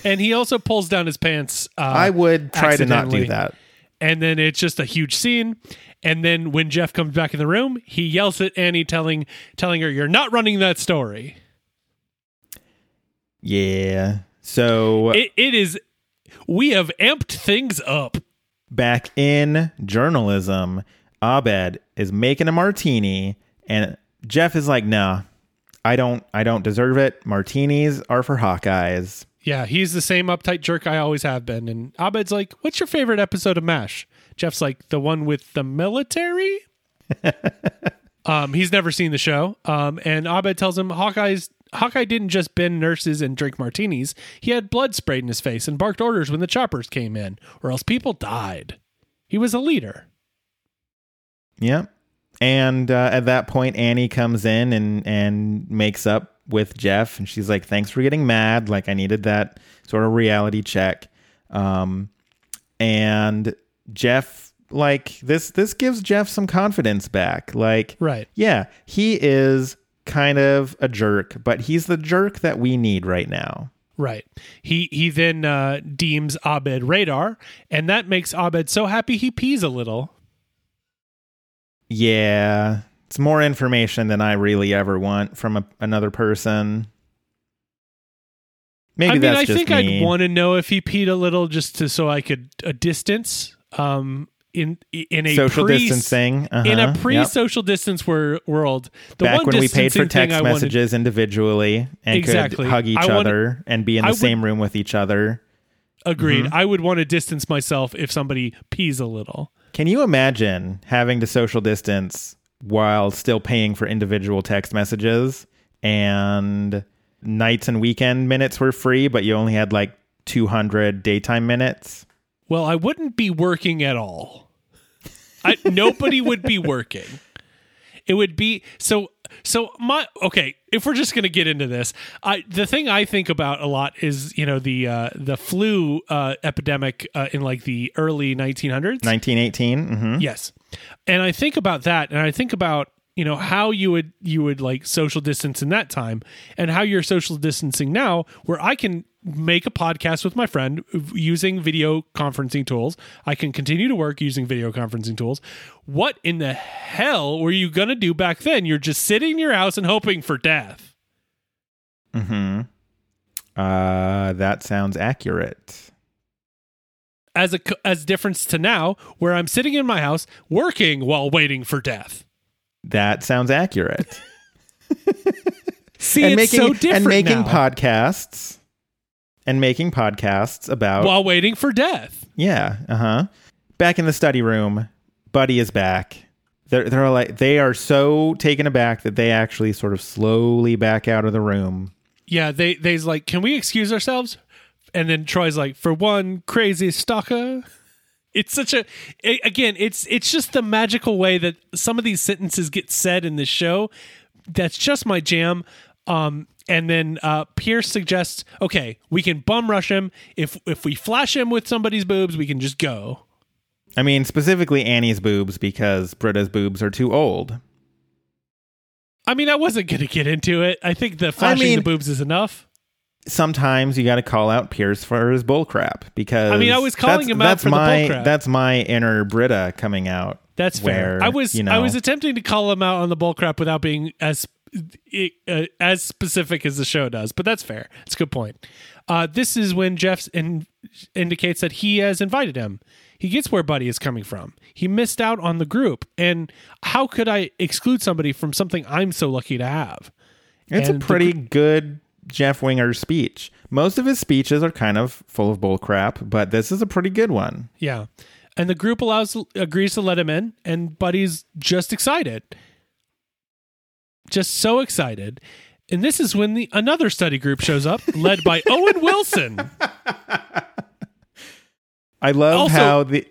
and he also pulls down his pants. Uh, I would try to not do accidentally. that. And then it's just a huge scene. And then when Jeff comes back in the room, he yells at Annie, telling telling her, "You're not running that story." Yeah. So It, it is. We have amped things up. back in journalism, Abed is making a martini, and Jeff is like, "Nah, I don't, I don't deserve it. Martinis are for Hawkeyes." Yeah, he's the same uptight jerk I always have been. And Abed's like, "What's your favorite episode of MASH?" Jeff's like, "The one with the military." um, he's never seen the show. Um, and Abed tells him Hawkeye's Hawkeye didn't just bend nurses and drink martinis. He had blood sprayed in his face and barked orders when the choppers came in, or else people died. He was a leader. Yeah. And uh, at that point, Annie comes in and and makes up with Jeff, and she's like, "Thanks for getting mad. Like I needed that sort of reality check." Um, and Jeff, like this, this gives Jeff some confidence back. Like, Right. Yeah, he is kind of a jerk, but he's the jerk that we need right now. Right. He he then uh, deems Abed radar, and that makes Abed so happy he pees a little. Yeah, it's more information than I really ever want from a, another person. Maybe I mean, I think me. I'd want to know if he peed a little just to so I could a distance um in in a social pre- distancing uh-huh, in a yep. pre-social distance wor- world. The Back one when we paid for text I wanted- messages individually and Exactly. could hug each wanted- other and be in I the would- same room with each other. Agreed. Mm-hmm. I would want to distance myself if somebody pees a little. Can you imagine having to social distance while still paying for individual text messages and nights and weekend minutes were free, but you only had like 200 daytime minutes? Well, I wouldn't be working at all. I, nobody would be working. It would be so. So my okay. If we're just gonna get into this, I the thing I think about a lot is you know the uh, the flu uh, epidemic uh, in like the early 1900s. 1918? hmm Yes. And I think about that and I think about, you know, how you would you would like social distance in that time and how you're social distancing now where I can make a podcast with my friend using video conferencing tools. I can continue to work using video conferencing tools. What in the hell were you going to do back then? You're just sitting in your house and hoping for death. hmm Uh, that sounds accurate. As a as difference to now where I'm sitting in my house working while waiting for death. That sounds accurate. See, and it's making so different and making now. podcasts and making podcasts about while waiting for death. yeah, uh-huh. Back in the study room, Buddy is back. They're they're like they are so taken aback that they actually sort of slowly back out of the room. Yeah, they they's like, can we excuse ourselves? And then Troy's like, for one crazy stalker. It's such a a- again, it's it's just the magical way that some of these sentences get said in this show. That's just my jam. Um, and then uh, Pierce suggests, okay, we can bum rush him. If if we flash him with somebody's boobs, we can just go. I mean, specifically Annie's boobs because Britta's boobs are too old. I mean, I wasn't gonna get into it. I think the flashing mean- the boobs is enough. Sometimes you got to call out Pierce for his bullcrap because I mean, I was calling him out that's for the my, bullcrap. That's my inner Britta coming out. That's fair. where, I was you know, I was attempting to call him out on the bullcrap without being as it, uh, as specific as the show does, but that's fair. It's a good point. Uh, this is when Jeff in, indicates that he has invited him. He gets where Buddy is coming from. He missed out on the group, and how could I exclude somebody from something I'm so lucky to have? It's And a pretty gr- good Jeff Winger speech. Most of his speeches are kind of full of bull crap, but this is a pretty good one. Yeah. And the group allows agrees to let him in, and Buddy's just excited. Just so excited. And this is when the another study group shows up, led by Owen Wilson. I love Also- how the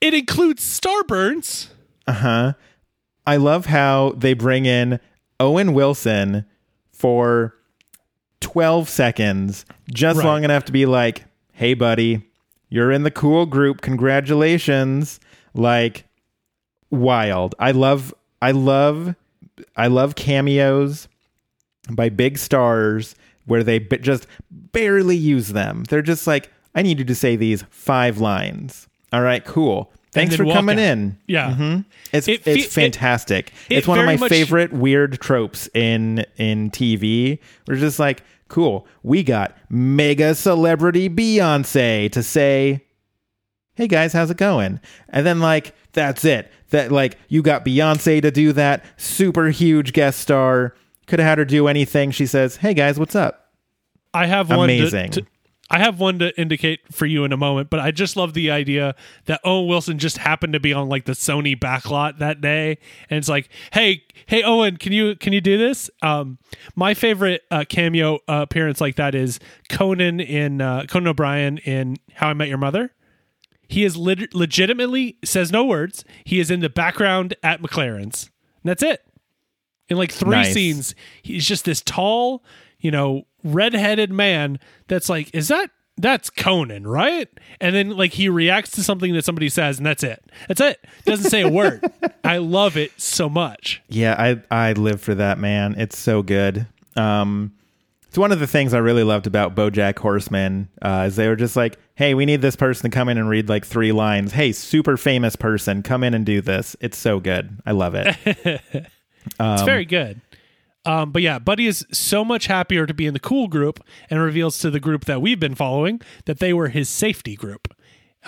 It includes Starburns. uh-huh. I love how they bring in Owen Wilson for 12 seconds, just Right. long enough to be like, "Hey buddy, you're in the cool group. Congratulations." Like wild. I love I love I love cameos by big stars where they b- just barely use them. They're just like, I need you to say these five lines. All right, cool. Thanks for coming out. in. Yeah. hmm It's It it's fantastic. it it's one of my much- favorite weird tropes in in TV. We're just like, cool. We got mega celebrity Beyonce to say, "Hey guys, how's it going?" And then like that's it. That like you got Beyonce to do that super huge guest star. Could have had her do anything. She says, "Hey guys, what's up?" I have one to- Amazing. To, I have one to indicate for you in a moment, but I just love the idea that Owen Wilson just happened to be on like the Sony backlot that day, and it's like, hey, hey, Owen, can you can you do this? Um, my favorite uh, cameo uh, appearance like that is Conan in uh, Conan O'Brien in How I Met Your Mother. He is lit- legitimately says no words. He is in the background at McLaren's. And that's it. In like three Nice. scenes, he's just this tall, you know, redheaded man that's like, is that that's Conan, right? And then like he reacts to something that somebody says, and that's it. That's it. Doesn't say a word. I love it so much. Yeah, I I live for that man. It's so good. Um, it's one of the things I really loved about BoJack Horseman. Uh, is they were just like, "Hey, we need this person to come in and read like three lines. Hey, super famous person, come in and do this." It's so good. I love it. It's very good. Um, but yeah, Buddy is so much happier to be in the cool group and reveals to the group that we've been following that they were his safety group.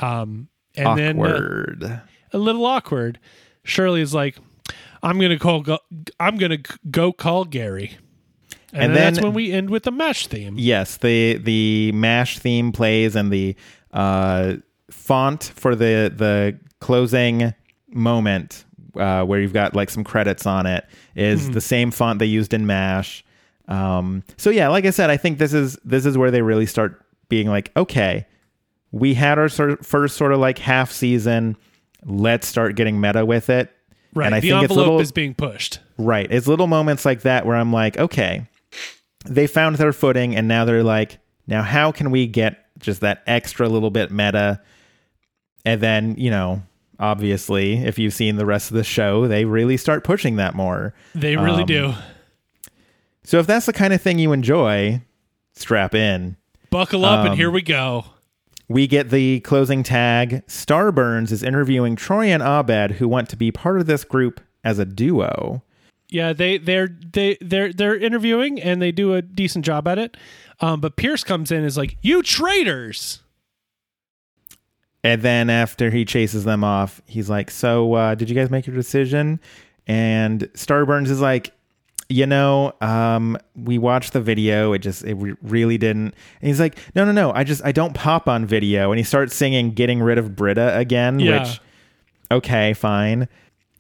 Um, and then uh, Awkward. a little awkward. Shirley is like, "I'm gonna call. Go, I'm gonna g- go call Gary." And, And then, that's when we end with the MASH theme. Yes, the the MASH theme plays and the uh, font for the the closing moment uh, where you've got like some credits on it is the same font they used in MASH. Um, so yeah, like I said, I think this is this is where they really start being like, okay, we had our sort first sort of like half season. Let's start getting meta with it. Right. And I the think it's envelope little is being pushed. Right. It's little moments like that where I'm like, okay, they found their footing and now they're like, now how can we get just that extra little bit meta? And then, you know, obviously, if you've seen the rest of the show, they really start pushing that more. They really Um, do. So if that's the kind of thing you enjoy, strap in. Buckle up, and um, here we go. We get the closing tag. Starburns is interviewing Troy and Abed, who want to be part of this group as a duo. Yeah, they they're they they're they're interviewing and they do a decent job at it. Um, but Pierce comes in and is like, "You traitors!" And then after he chases them off, he's like, "So, uh, did you guys make your decision?" And Starburns is like, "You know, um, we watched the video. It just, it re- really didn't." And he's like, "No, no, no. I just, I don't pop on video." And he starts singing "Getting Rid of Britta" again, Yeah. which, okay, fine.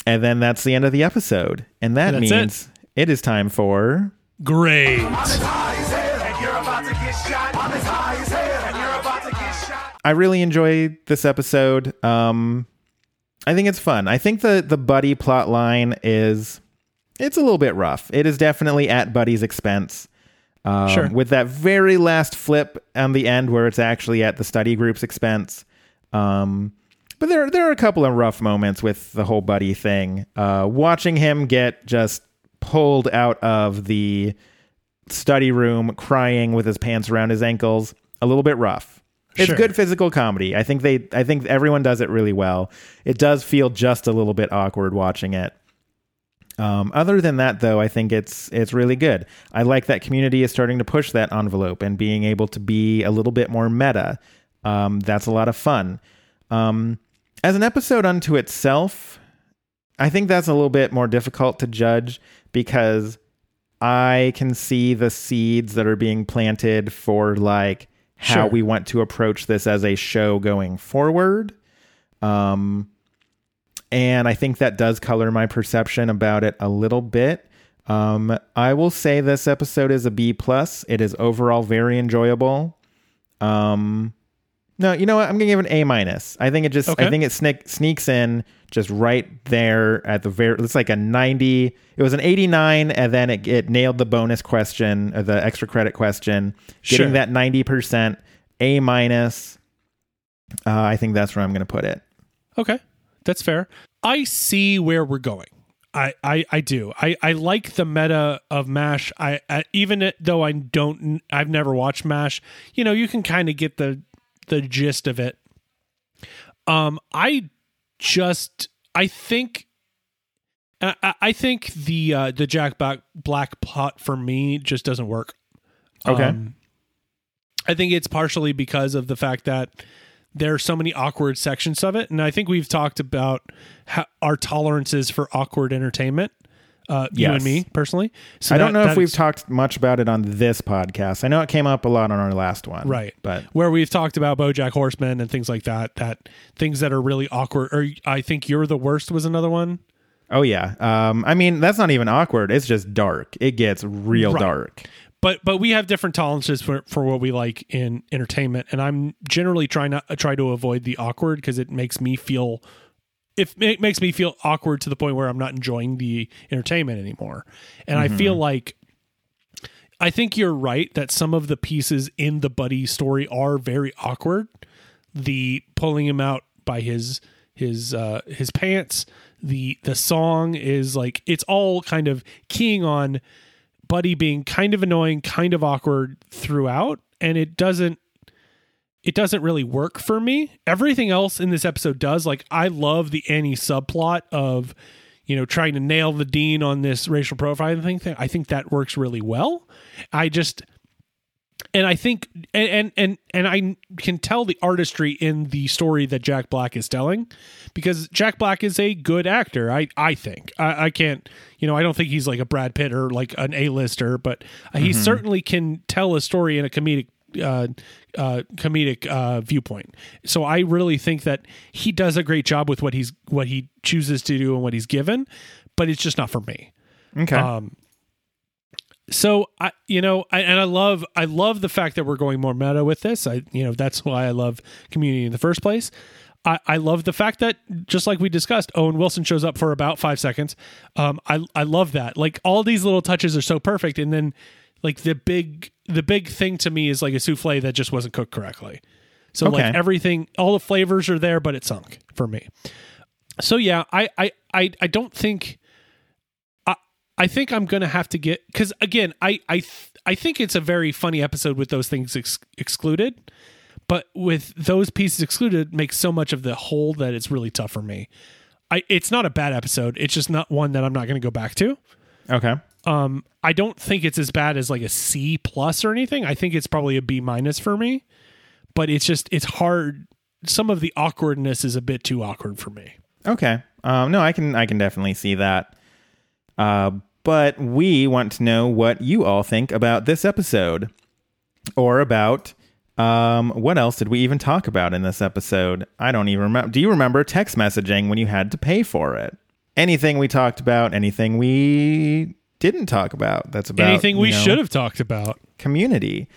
And then that's the end of the episode, and that That's it. means it is time for Great. I really enjoy this episode. Um, I think it's fun. I think the the Buddy plot line is it's a little bit rough. It is definitely at Buddy's expense. Um, Sure. With that very last flip on the end where it's actually at the study group's expense. Um, but there there are a couple of rough moments with the whole Buddy thing. Uh, watching him get just pulled out of the study room crying with his pants around his ankles a little bit rough it's Sure. good physical comedy i think they i think everyone does it really well it does feel just a little bit awkward watching it Um, other than that, though, I think it's it's really good. I like that community is starting to push that envelope and being able to be a little bit more meta. Um, that's a lot of fun. Um, as an episode unto itself, I think that's a little bit more difficult to judge because I can see the seeds that are being planted for like how Sure. we want to approach this as a show going forward. Um, and I think that does color my perception about it a little bit. Um, I will say this episode is a B plus. It is overall very enjoyable. Um, no, you know what? I'm gonna give it an A minus. I think it just, I think it sneak, sneaks in just right there at the very. It's like a 90. It was an 89, and then it, it nailed the bonus question, or the extra credit question, getting Sure. that 90 percent. A minus. Uh, I think that's where I'm gonna put it. Okay, that's fair. I see where we're going. I, I, I do. I, I like the meta of MASH. I, I even though I don't, I've never watched MASH. You know, you can kind of get the the gist of it. Um, I just, I think, I, I- think the uh, the Jack Black Black plot for me just doesn't work. Okay. Um, I think it's partially because of the fact that there are so many awkward sections of it, and I think we've talked about how, our tolerances for awkward entertainment. Uh, You and me personally. So I don't know if we've talked much about it on this podcast. I know it came up a lot on our last one, right, But where we've talked about BoJack Horseman and things like that. That things that are really awkward. Or I think you're the worst was another one. oh yeah, um, I mean that's not even awkward. It's just dark. It gets real Right. dark. but but we have different tolerances for, for what we like in entertainment and i'm generally trying not try to avoid the awkward because it makes me feel if it makes me feel awkward to the point where i'm not enjoying the entertainment anymore. And i feel like i think you're right that some of the pieces in the buddy story are very awkward. The pulling him out by his his uh his pants the the song is like it's all kind of keying on Buddy being kind of annoying, kind of awkward throughout, and it doesn't it doesn't really work for me. Everything else in this episode does. Like I love the Annie subplot of you know trying to nail the dean on this racial profiling thing. I think that works really well. I just and I think and and and, I can tell the artistry in the story that Jack Black is telling because Jack Black is a good actor. I I think I, I can't you know I don't think he's like a Brad Pitt or like an A lister, but he mm-hmm. certainly can tell a story in a comedic uh, uh, comedic uh, viewpoint. So I really think that he does a great job with what he's what he chooses to do and what he's given, but it's just not for me Okay. Um, so I, you know, I, and I love, I love the fact that we're going more meta with this. I, you know, that's why I love Community in the first place. I, I love the fact that just like we discussed, Owen Wilson shows up for about five seconds. Um, I, I love that. Like all these little touches are so perfect, and then like the big, the big thing to me is like a souffle that just wasn't cooked correctly. So like everything, all the flavors are there, but it sunk for me. So yeah, I, I, I, I don't think. I, I think I'm gonna have to get because again, I, I, th- I think it's a very funny episode with those things ex- excluded, but with those pieces excluded, makes so much of the whole that it's really tough for me. I, it's not a bad episode. It's just not one that I'm not going to go back to. okay. Um, I don't think it's as bad as like a C plus or anything. I think it's probably a B minus for me, but it's just it's hard. Some of the awkwardness is a bit too awkward for me. Okay. Um, no, I can I can definitely see that. Uh, but we want to know what you all think about this episode, or about um, what else did we even talk about in this episode? I don't even remember. Do you remember text messaging when you had to pay for it? Anything we talked about? Anything we didn't talk about? That's about Anything we you know, should have talked about. community.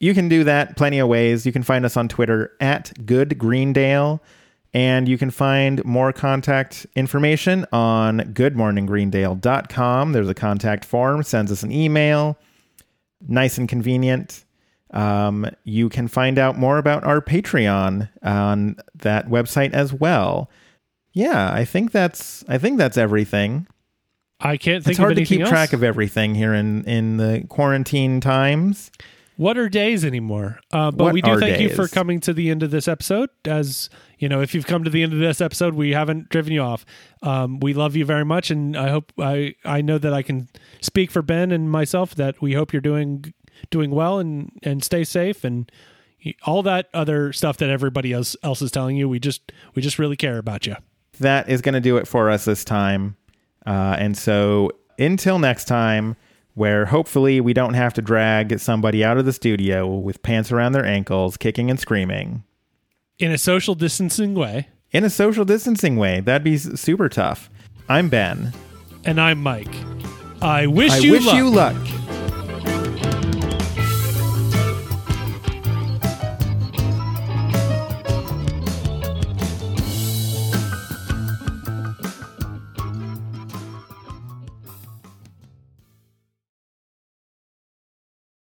You can do that plenty of ways. You can find us on Twitter at Good Greendale, and you can find more contact information on goodmorninggreendale.com. There's a contact form, sends us an email. Nice and convenient. Um, you can find out more about our Patreon on that website as well. Yeah, I think that's I think that's everything I can't think it's hard to keep else. track of everything here in in the quarantine times. what are days anymore? Uh, but What we do thank you for coming to the end of this episode. As you know, if you've come to the end of this episode, we haven't driven you off. Um, we love you very much, and I hope I I know that I can speak for Ben and myself that we hope you're doing doing well and and stay safe and all that other stuff that everybody else else is telling you. We just we just really care about you. that is going to do it for us this time. Uh, and so until next time, where hopefully we don't have to drag somebody out of the studio with pants around their ankles, kicking and screaming In a social distancing way. in a social distancing way. That'd be super tough. I'm Ben. And I'm Mike. I wish I you wish luck. you luck.